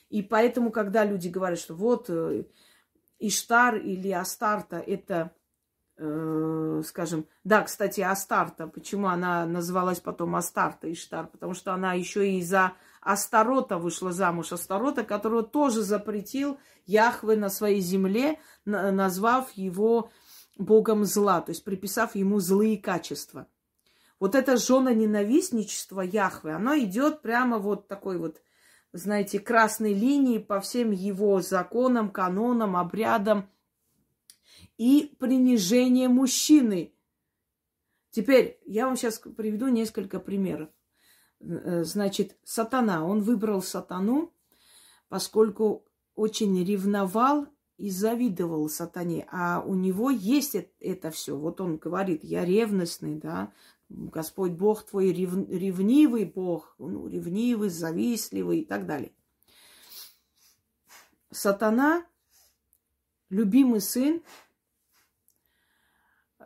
Speaker 1: И поэтому, когда люди говорят, что вот э, Иштар или Астарта – это э, скажем, да, кстати, Астарта, почему она называлась потом Астарта Иштар, потому что она еще и за Астарота вышла замуж, Астарота, которого тоже запретил Яхве на своей земле, назвав его богом зла, то есть приписав ему злые качества. Вот это жена ненавистничество Яхве, оно идет прямо вот такой вот, знаете, красной линии по всем его законам, канонам, обрядам – и принижение мужчины. Теперь я вам сейчас приведу несколько примеров. Э, значит, сатана, он выбрал сатану, поскольку очень ревновал и завидовал сатане. А у него есть это все. Вот он говорит, я ревностный, да, Господь Бог твой рев, ревнивый Бог, ну, ревнивый, завистливый и так далее. Сатана, любимый сын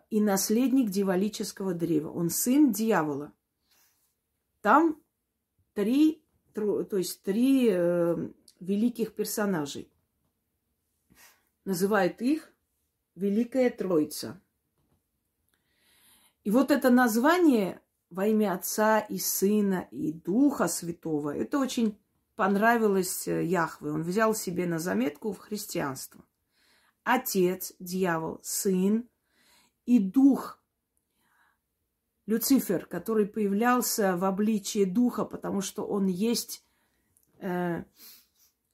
Speaker 1: и наследник дьяволического древа. Он сын дьявола. Там три, то есть три э, великих персонажей. Называют их Великая Троица. И вот это название во имя Отца и Сына и Духа Святого, это очень понравилось э, Яхве. Он взял себе на заметку в христианство. Отец, дьявол, сын, и дух Люцифер, который появлялся в обличии духа, потому что он есть э,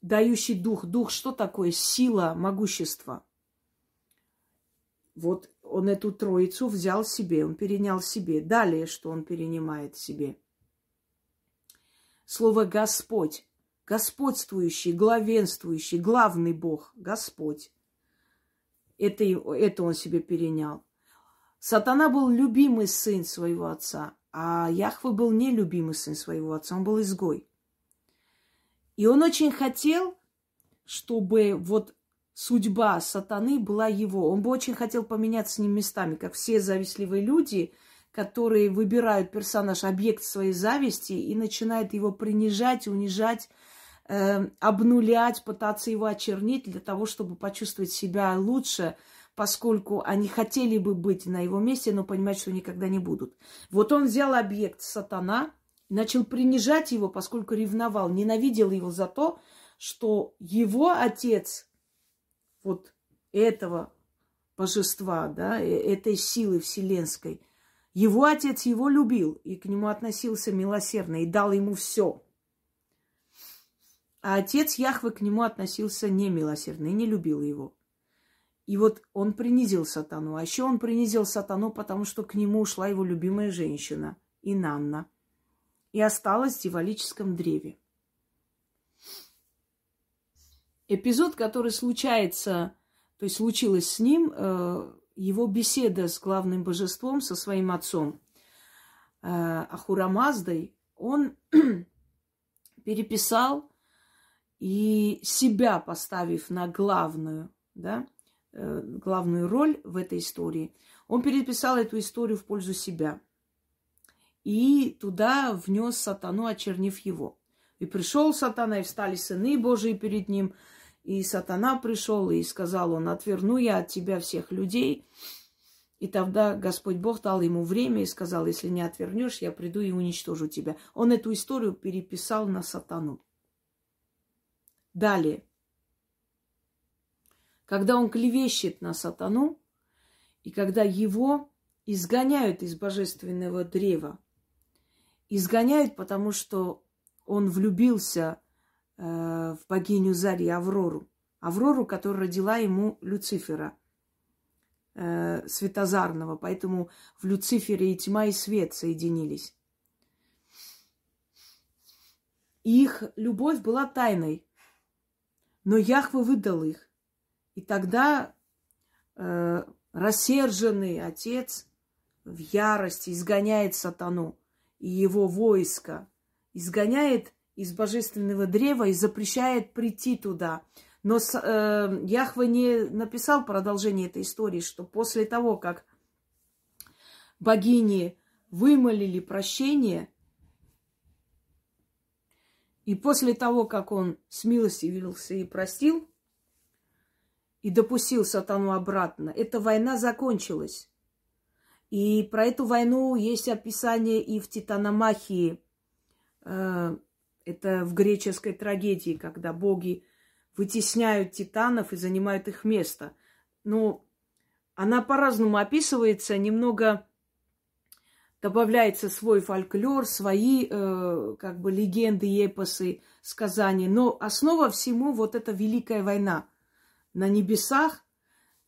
Speaker 1: дающий дух. Дух что такое? Сила, могущество. Вот он эту троицу взял себе, он перенял себе. Далее, что он перенимает себе? Слово Господь, господствующий, главенствующий, главный Бог, Господь. Это, это он себе перенял. Сатана был любимый сын своего отца, а Яхве был нелюбимый сын своего отца, он был изгой. И он очень хотел, чтобы вот судьба сатаны была его. Он бы очень хотел поменяться с ним местами, как все завистливые люди, которые выбирают персонаж, объект своей зависти и начинают его принижать, унижать, э, обнулять, пытаться его очернить для того, чтобы почувствовать себя лучше – поскольку они хотели бы быть на его месте, но понимают, что никогда не будут. Вот он взял объект сатана, начал принижать его, поскольку ревновал, ненавидел его за то, что его отец вот этого божества, да, э, этой силы вселенской, его отец его любил и к нему относился милосердно и дал ему все. А отец Яхвы к нему относился немилосердно и не любил его. И вот он принизил сатану. А еще он принизил сатану, потому что к нему ушла его любимая женщина, Инанна, и осталась в дьяволическом древе. Эпизод, который случается, то есть случилось с ним, э, его беседа с главным божеством, со своим отцом э, Ахурамаздой, он переписал и себя поставив на главную, да, Э, главную роль в этой истории, он переписал эту историю в пользу себя. И туда внес сатану, очернив его. И пришел сатана, и встали сыны Божии перед ним. И сатана пришел и сказал он, отверну я от тебя всех людей. И тогда Господь Бог дал ему время и сказал, если не отвернешь, я приду и уничтожу тебя. Он эту историю переписал на сатану. Далее когда он клевещет на сатану, и когда его изгоняют из божественного древа. Изгоняют, потому что он влюбился в богиню Зари Аврору. Аврору, которая родила ему Люцифера, э, светозарного. Поэтому в Люцифере и тьма, и свет соединились. Их любовь была тайной. Но Яхве выдал их. И тогда э, рассерженный отец в ярости изгоняет сатану и его войско, изгоняет из божественного древа и запрещает прийти туда. Но э, Яхве не написал продолжение этой истории, что после того, как богини вымолили прощение, и после того, как он смилостивился и простил, и допустил сатану обратно, эта война закончилась. И про эту войну есть описание и в Титаномахии. Это в греческой трагедии, когда боги вытесняют титанов и занимают их место. Но она по-разному описывается, немного добавляется свой фольклор, свои э, как бы легенды, эпосы, сказания. Но основа всему вот эта великая война на небесах,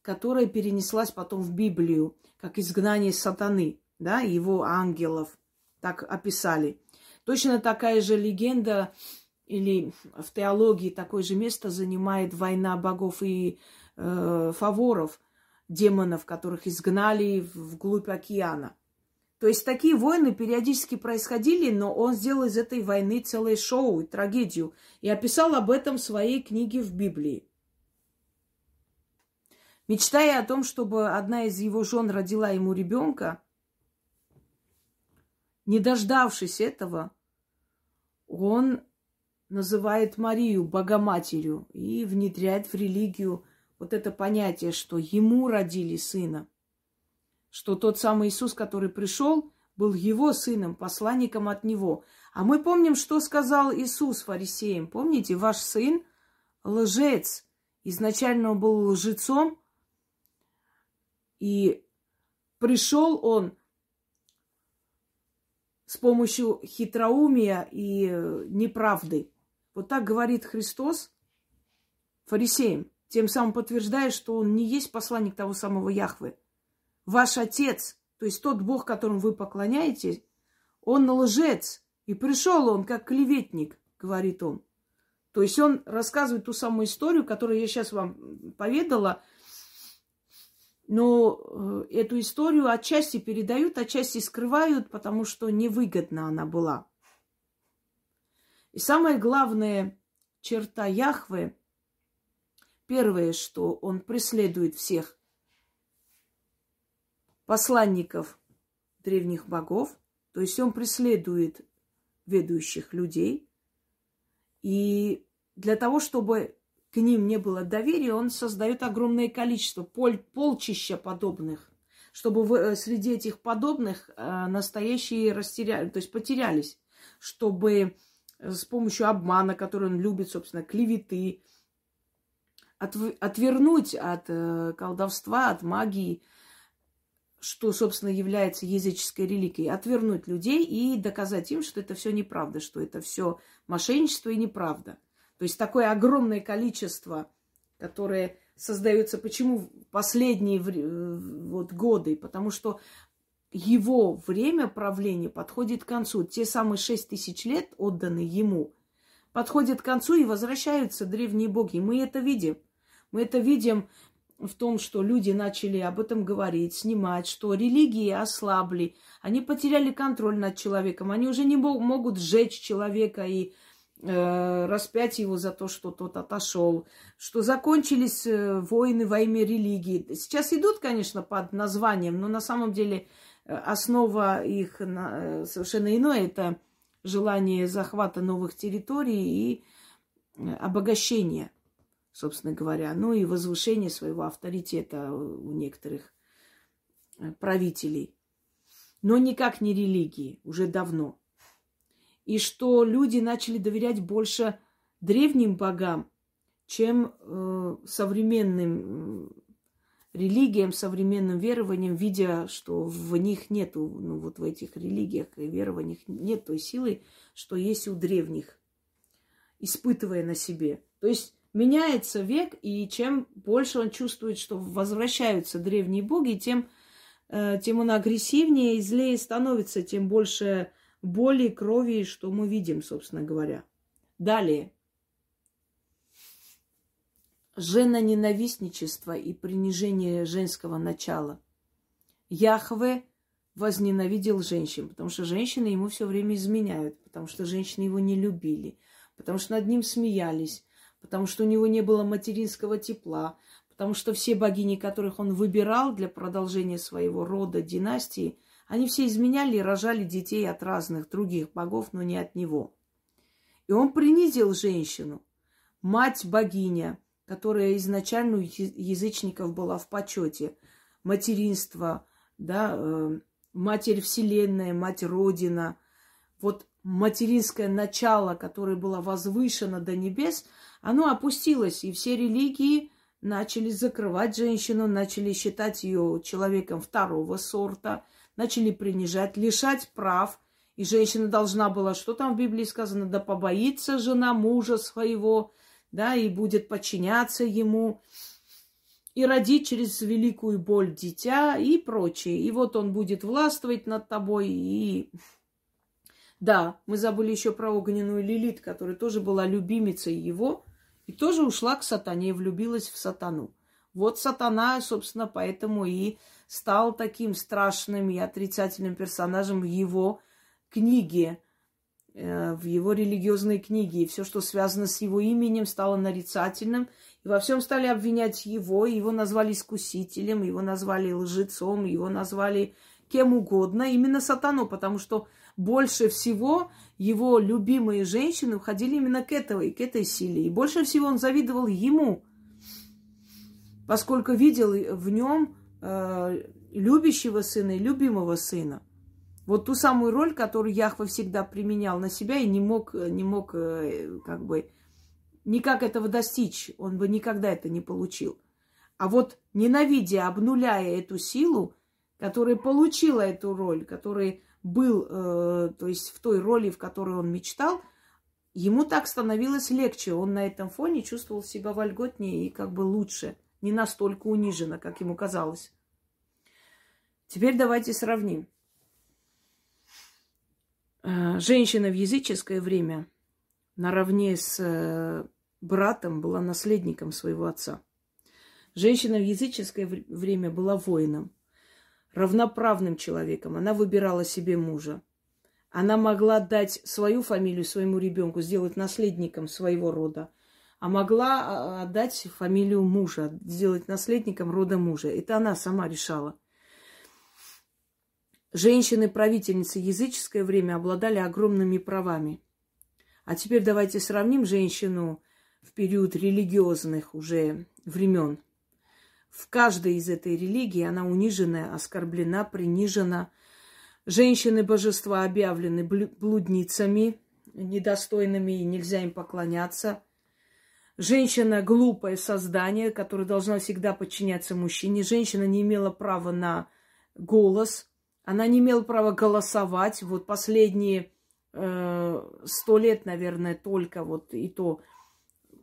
Speaker 1: которая перенеслась потом в Библию, как изгнание сатаны, да, его ангелов, так описали. Точно такая же легенда или в теологии такое же место занимает война богов и э, фаворов, демонов, которых изгнали вглубь океана. То есть такие войны периодически происходили, но он сделал из этой войны целое шоу и трагедию и описал об этом в своей книге в Библии. Мечтая о том, чтобы одна из его жен родила ему ребенка, не дождавшись этого, он называет Марию Богоматерью и внедряет в религию вот это понятие, что ему родили сына, что тот самый Иисус, который пришел, был его сыном, посланником от него. А мы помним, что сказал Иисус фарисеям. Помните, ваш сын лжец. Изначально он был лжецом, и пришел он с помощью хитроумия и неправды. Вот так говорит Христос фарисеям, тем самым подтверждая, что он не есть посланник того самого Яхвы. Ваш отец, то есть тот Бог, которому вы поклоняетесь, он лжец. И пришел он как клеветник, говорит он. То есть он рассказывает ту самую историю, которую я сейчас вам поведала, но э, эту историю отчасти передают, отчасти скрывают, потому что невыгодна она была. И самая главная черта Яхвы, первое, что он преследует всех посланников древних богов, то есть он преследует ведущих людей. И для того, чтобы к ним не было доверия, он создает огромное количество, пол, полчища подобных, чтобы в, э, среди этих подобных э, настоящие растеряли, то есть потерялись, чтобы с помощью обмана, который он любит, собственно, клеветы, отв- отвернуть от э, колдовства, от магии, что, собственно, является языческой религией, отвернуть людей и доказать им, что это все неправда, что это все мошенничество и неправда. То есть такое огромное количество, которое создается. Почему последние вот, годы? Потому что его время правления подходит к концу. Те самые шесть тысяч лет, отданные ему, подходят к концу и возвращаются древние боги. Мы это видим. Мы это видим в том, что люди начали об этом говорить, снимать, что религии ослабли, они потеряли контроль над человеком, они уже не могут сжечь человека и э, распять его за то, что тот отошел, что закончились э, войны во имя религии. Сейчас идут, конечно, под названием, но на самом деле основа их э, совершенно иное. Это желание захвата новых территорий и э, обогащения, собственно говоря, ну и возвышение своего авторитета у некоторых э, правителей. Но никак не религии, уже давно. И что люди начали доверять больше древним богам, чем э, современным религиям, современным верованиям, видя, что в них нету, ну вот в этих религиях и верованиях нет той силы, что есть у древних, испытывая на себе. То есть меняется век, и чем больше он чувствует, что возвращаются древние боги, тем, э, тем он агрессивнее и злее становится, тем больше боли, крови, что мы видим, собственно говоря. Далее – женоненавистничество и принижение женского начала. Яхве возненавидел женщин, потому что женщины ему все время изменяют, потому что женщины его не любили, потому что над ним смеялись, потому что у него не было материнского тепла, потому что все богини, которых он выбирал для продолжения своего рода, династии, они все изменяли и рожали детей от разных других богов, но не от него. И он принизил женщину, мать-богиня, которая изначально у язычников была в почете, материнство, да, э, матерь Вселенная, мать Родина. Вот материнское начало, которое было возвышено до небес, оно опустилось, и все религии начали закрывать женщину, начали считать ее человеком второго сорта, начали принижать, лишать прав. И женщина должна была, что там в Библии сказано, да побоится жена мужа своего, да, и будет подчиняться ему, и родить через великую боль дитя и прочее. И вот он будет властвовать над тобой и... Да, мы забыли еще про огненную Лилит, которая тоже была любимицей его, и тоже ушла к сатане и влюбилась в сатану. Вот сатана, собственно, поэтому и стал таким страшным и отрицательным персонажем в его книге, э, в его религиозной книге. И все, что связано с его именем, стало нарицательным. И во всем стали обвинять его. Его назвали искусителем, его назвали лжецом, его назвали кем угодно. Именно сатану, потому что больше всего его любимые женщины уходили именно к этой, к этой силе. И больше всего он завидовал ему, поскольку видел в нем любящего сына и любимого сына. Вот ту самую роль, которую Яхва всегда применял на себя и не мог, не мог э, как бы никак этого достичь. Он бы никогда это не получил. А вот ненавидя, обнуляя эту силу, которая получила эту роль, которая был, э, то есть в той роли, в которой он мечтал, ему так становилось легче. Он на этом фоне чувствовал себя вольготнее и как бы лучше, не настолько униженно, как ему казалось. Теперь давайте сравним. Э, женщина в языческое время наравне с э, братом была наследником своего отца. Женщина в языческое время была воином равноправным человеком. Она выбирала себе мужа. Она могла дать свою фамилию своему ребенку, сделать наследником своего рода. А могла а, отдать фамилию мужа, сделать наследником рода мужа. Это она сама решала. Женщины-правительницы языческое время обладали огромными правами. А теперь давайте сравним женщину в период религиозных уже времен в каждой из этой религии она унижена, оскорблена, принижена. Женщины божества объявлены блудницами, недостойными, и нельзя им поклоняться. Женщина – глупое создание, которое должна всегда подчиняться мужчине. Женщина не имела права на голос, она не имела права голосовать. Вот последние э, сто э, лет, наверное, только вот и то –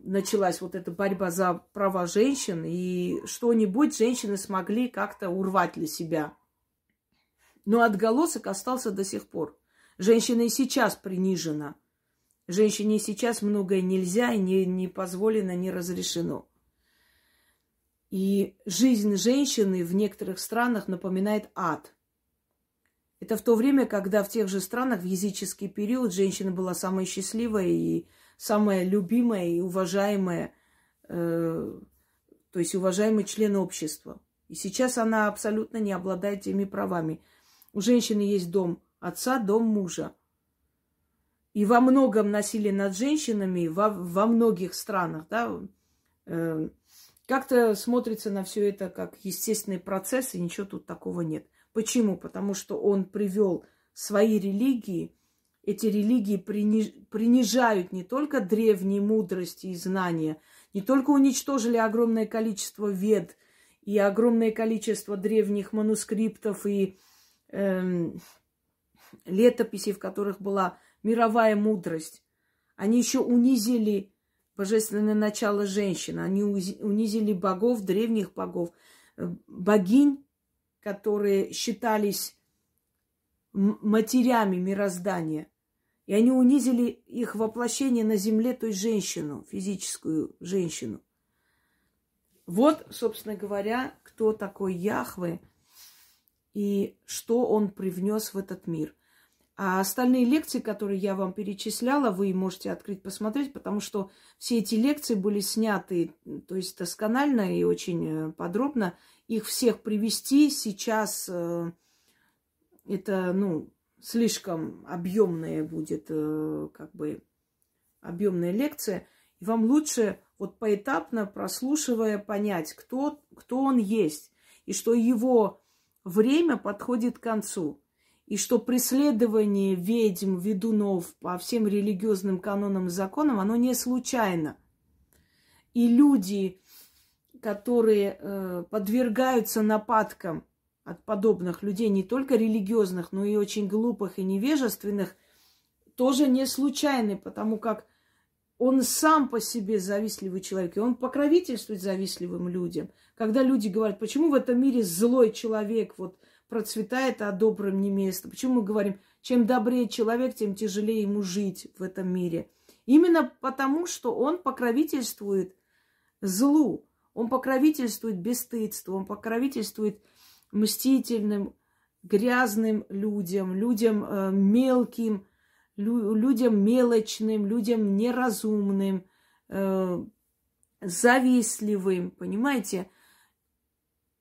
Speaker 1: началась вот эта борьба за права женщин, и что-нибудь женщины смогли как-то урвать для себя. Но отголосок остался до сих пор. Женщина и сейчас принижена. Женщине сейчас многое нельзя, не, не позволено, не разрешено. И жизнь женщины в некоторых странах напоминает ад. Это в то время, когда в тех же странах в языческий период женщина была самой счастливой и самая любимая и уважаемая, э, то есть уважаемый член общества. И сейчас она абсолютно не обладает теми правами. У женщины есть дом отца, дом мужа. И во многом насилие над женщинами во, во многих странах, да, э, как-то смотрится на все это как естественный процесс, и ничего тут такого нет. Почему? Потому что он привел свои религии эти религии принижают не только древние мудрости и знания, не только уничтожили огромное количество вед и огромное количество древних манускриптов и эм, летописей, в которых была мировая мудрость. Они еще унизили божественное начало женщины, они унизили богов, древних богов, э, богинь, которые считались матерями мироздания. И они унизили их воплощение на земле, то есть женщину, физическую женщину. Вот, собственно говоря, кто такой Яхве. и что он привнес в этот мир. А остальные лекции, которые я вам перечисляла, вы можете открыть, посмотреть, потому что все эти лекции были сняты, то есть досконально и очень э, подробно. Их всех привести сейчас э, это, ну, слишком объемная будет, э, как бы, объемная лекция. И вам лучше вот поэтапно, прослушивая, понять, кто, кто он есть, и что его время подходит к концу, и что преследование ведьм, ведунов по всем религиозным канонам и законам, оно не случайно. И люди, которые э, подвергаются нападкам от подобных людей, не только религиозных, но и очень глупых и невежественных, тоже не случайны, потому как он сам по себе завистливый человек, и он покровительствует завистливым людям. Когда люди говорят, почему в этом мире злой человек вот процветает, а добрым не место? Почему мы говорим, чем добрее человек, тем тяжелее ему жить в этом мире? Именно потому, что он покровительствует злу, он покровительствует бесстыдству, он покровительствует мстительным, грязным людям, людям э, мелким, лю- людям мелочным, людям неразумным, э, завистливым, понимаете?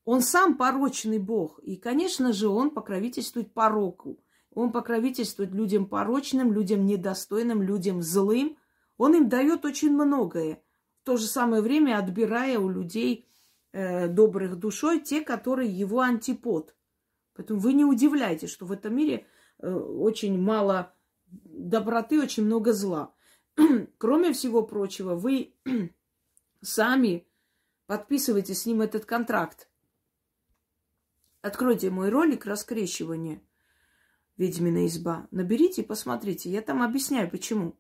Speaker 1: Он сам порочный бог. И, конечно же, он покровительствует пороку. Он покровительствует людям порочным, людям недостойным, людям злым. Он им дает очень многое. В то же самое время отбирая у людей э, добрых душой те, которые его антипод. Поэтому вы не удивляйтесь, что в этом мире э, очень мало доброты, очень много зла. Кроме всего прочего, вы сами подписываете с ним этот контракт. Откройте мой ролик «Раскрещивание. Ведьмина изба». Наберите и посмотрите. Я там объясняю, почему.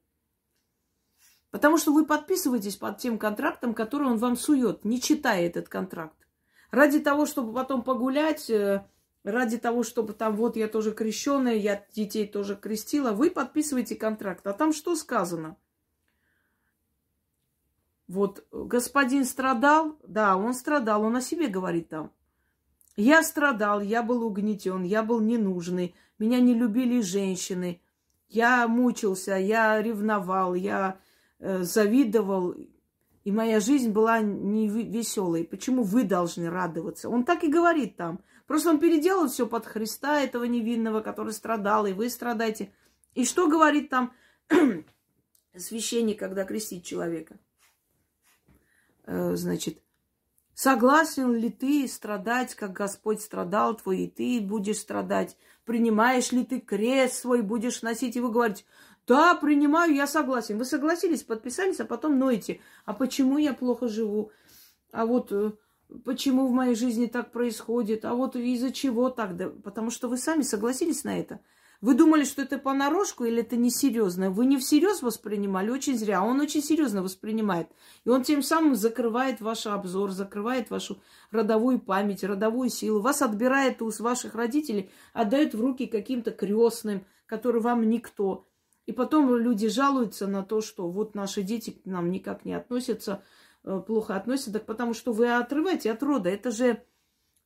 Speaker 1: Потому что вы подписываетесь под тем контрактом, который он вам сует, не читая этот контракт. Ради того, чтобы потом погулять, э, ради того, чтобы там, вот я тоже крещенная, я детей тоже крестила, вы подписываете контракт. А там что сказано? Вот господин страдал, да, он страдал, он о себе говорит там. Я страдал, я был угнетен, я был ненужный, меня не любили женщины, я мучился, я ревновал, я э, завидовал, и моя жизнь была не веселой. Почему вы должны радоваться? Он так и говорит там. Просто он переделал все под Христа, этого невинного, который страдал, и вы страдаете. И что говорит там священник, когда крестит человека? Э, значит, согласен ли ты страдать, как Господь страдал твой, и ты будешь страдать? Принимаешь ли ты крест свой, будешь носить? И вы да, принимаю, я согласен. Вы согласились, подписались, а потом ноете. А почему я плохо живу? А вот э, почему в моей жизни так происходит, а вот из-за чего так, потому что вы сами согласились на это. Вы думали, что это понарошку или это несерьезно? Вы не всерьез воспринимали, очень зря. Он очень серьезно воспринимает. И он тем самым закрывает ваш обзор, закрывает вашу родовую память, родовую силу. Вас отбирает у ваших родителей, отдает в руки каким-то крестным, который вам никто. И потом люди жалуются на то, что вот наши дети к нам никак не относятся, Э, плохо относятся, так потому что вы отрываете от рода. Это же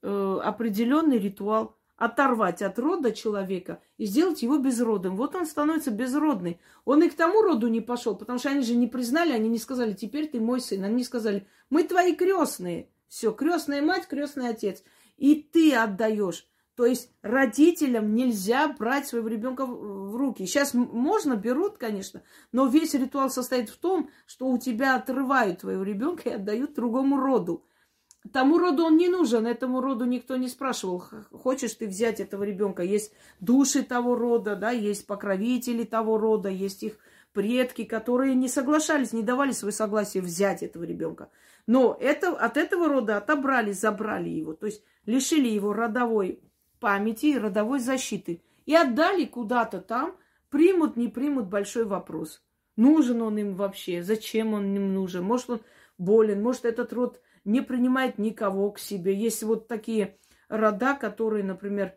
Speaker 1: э, определенный ритуал. Оторвать от рода человека и сделать его безродным. Вот он становится безродный. Он и к тому роду не пошел, потому что они же не признали, они не сказали, теперь ты мой сын. Они сказали, мы твои крестные. Все, крестная мать, крестный отец. И ты отдаешь. То есть родителям нельзя брать своего ребенка в руки. Сейчас можно, берут, конечно, но весь ритуал состоит в том, что у тебя отрывают твоего ребенка и отдают другому роду. Тому роду он не нужен, этому роду никто не спрашивал, хочешь ты взять этого ребенка. Есть души того рода, да, есть покровители того рода, есть их предки, которые не соглашались, не давали свое согласие взять этого ребенка. Но это, от этого рода отобрали, забрали его, то есть лишили его родовой памяти и родовой защиты. И отдали куда-то там, примут, не примут, большой вопрос. Нужен он им вообще, зачем он им нужен, может он болен, может этот род не принимает никого к себе. Есть вот такие рода, которые, например,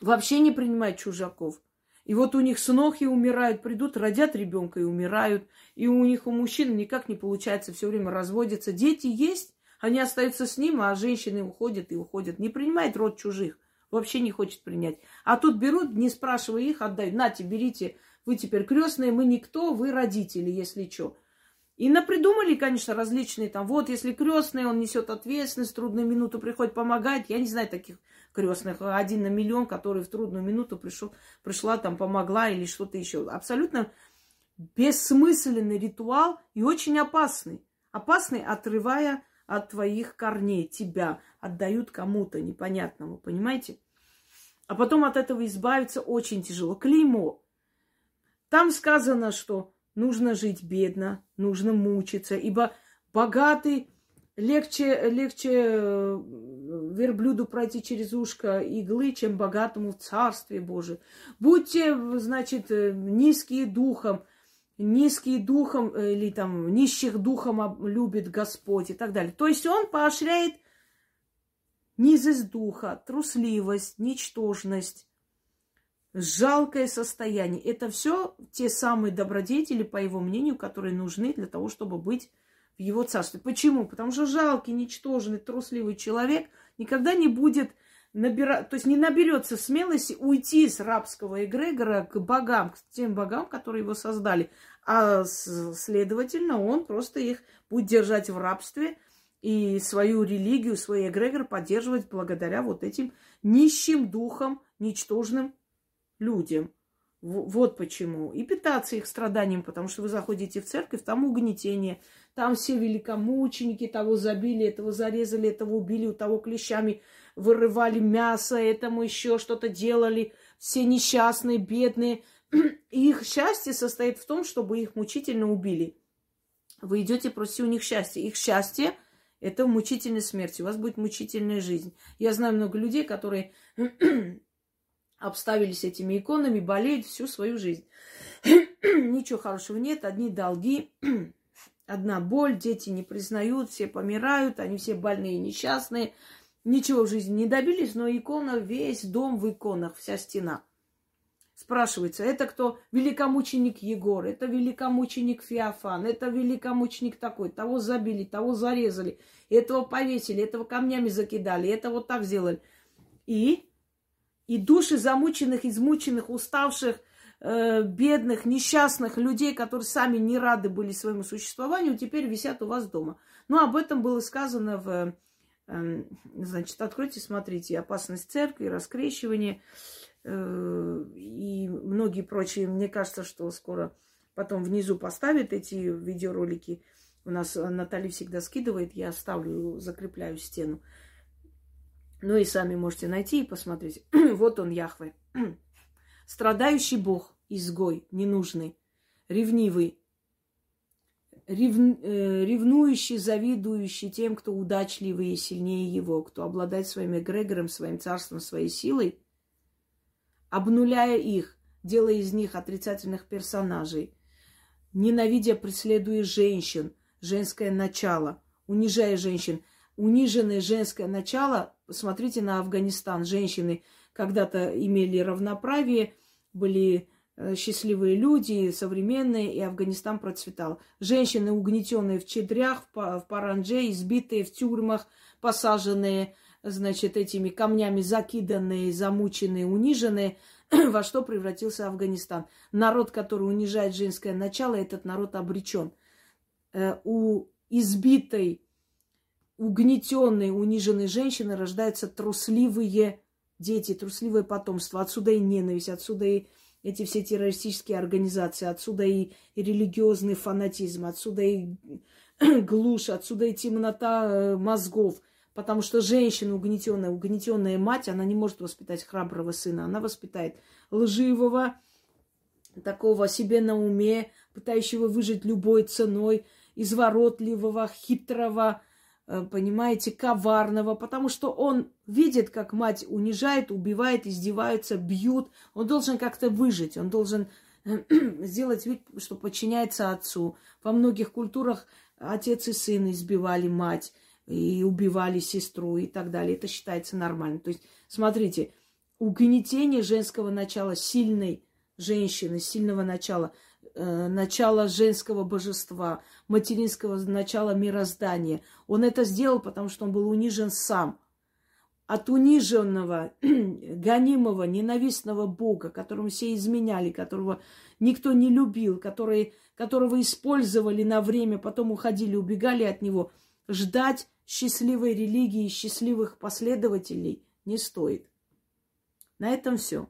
Speaker 1: вообще не принимают чужаков. И вот у них сынохи умирают, придут, родят ребенка и умирают. И у них у мужчин никак не получается, все время разводятся. Дети есть, они остаются с ним, а женщины уходят и уходят. Не принимает род чужих. Вообще не хочет принять. А тут берут, не спрашивая их, отдают. Нате, берите, вы теперь крестные, мы никто, вы родители, если что. И напридумали, конечно, различные там, вот, если крестный, он несет ответственность, в трудную минуту приходит помогать. Я не знаю таких крестных, один на миллион, который в трудную минуту пришел, пришла, там, помогла или что-то еще. Абсолютно бессмысленный ритуал и очень опасный. Опасный, отрывая от твоих корней, тебя отдают кому-то непонятному, понимаете? А потом от этого избавиться очень тяжело. Клеймо. Там сказано, что нужно жить бедно, нужно мучиться, ибо богатый легче, легче э, верблюду пройти через ушко иглы, чем богатому в Царстве Божие. Будьте, значит, э, низкие духом, низкие духом э, или там нищих духом любит Господь и так далее. То есть он поощряет низость духа, трусливость, ничтожность, жалкое состояние. Это все те самые добродетели, по его мнению, которые нужны для того, чтобы быть в его царстве. Почему? Потому что жалкий, ничтожный, трусливый человек никогда не будет набирать, то есть не наберется смелости уйти с рабского эгрегора к богам, к тем богам, которые его создали. А следовательно, он просто их будет держать в рабстве и свою религию, свой эгрегор поддерживать благодаря вот этим нищим духам, ничтожным людям. Вот почему. И питаться их страданием, потому что вы заходите в церковь, там угнетение, там все великомученики, того забили, этого зарезали, этого убили, у того клещами вырывали мясо, этому еще что-то делали. Все несчастные, бедные. И их счастье состоит в том, чтобы их мучительно убили. Вы идете просить у них счастья. Их счастье – это мучительная смерть. У вас будет мучительная жизнь. Я знаю много людей, которые обставились этими иконами, болеют всю свою жизнь. Ничего хорошего нет, одни долги, одна боль, дети не признают, все помирают, они все больные, несчастные, ничего в жизни не добились, но икона, весь дом в иконах, вся стена. Спрашивается, это кто? Великомученик Егор, это великомученик Феофан, это великомученик такой, того забили, того зарезали, этого повесили, этого камнями закидали, это вот так сделали. И и души замученных, измученных, уставших, э, бедных, несчастных людей, которые сами не рады были своему существованию, теперь висят у вас дома. Но об этом было сказано в... Э, значит, откройте, смотрите, опасность церкви, раскрещивание э, и многие прочие. Мне кажется, что скоро потом внизу поставят эти видеоролики. У нас Наталья всегда скидывает, я ставлю, закрепляю стену. Ну и сами можете найти и посмотреть. вот он, Яхве. Страдающий Бог, изгой, ненужный, ревнивый, рев, э, ревнующий, завидующий тем, кто удачливый и сильнее его, кто обладает своим эгрегором, своим царством, своей силой, обнуляя их, делая из них отрицательных персонажей, ненавидя, преследуя женщин, женское начало, унижая женщин – униженное женское начало, посмотрите на Афганистан. Женщины когда-то имели равноправие, были э, счастливые люди, современные, и Афганистан процветал. Женщины, угнетенные в чедрях, в паранже, избитые в тюрьмах, посаженные, значит, этими камнями закиданные, замученные, униженные, во что превратился Афганистан. Народ, который унижает женское начало, этот народ обречен. Э, у избитой угнетенные, униженные женщины рождаются трусливые дети, трусливое потомство. Отсюда и ненависть, отсюда и эти все террористические организации, отсюда и, и религиозный фанатизм, отсюда и глушь, отсюда и темнота э, мозгов. Потому что женщина угнетенная, угнетенная мать, она не может воспитать храброго сына. Она воспитает лживого, такого себе на уме, пытающего выжить любой ценой, изворотливого, хитрого, понимаете, коварного, потому что он видит, как мать унижает, убивает, издевается, бьют. Он должен как-то выжить, он должен сделать вид, что подчиняется отцу. Во многих культурах отец и сын избивали мать и убивали сестру и так далее. Это считается нормально. То есть, смотрите, угнетение женского начала, сильной женщины, сильного начала – Э, начала женского божества, материнского начала мироздания. Он это сделал, потому что он был унижен сам. от униженного, гонимого, ненавистного Бога, которому все изменяли, которого никто не любил, который, которого использовали на время, потом уходили, убегали от него, ждать счастливой религии, счастливых последователей не стоит. На этом все.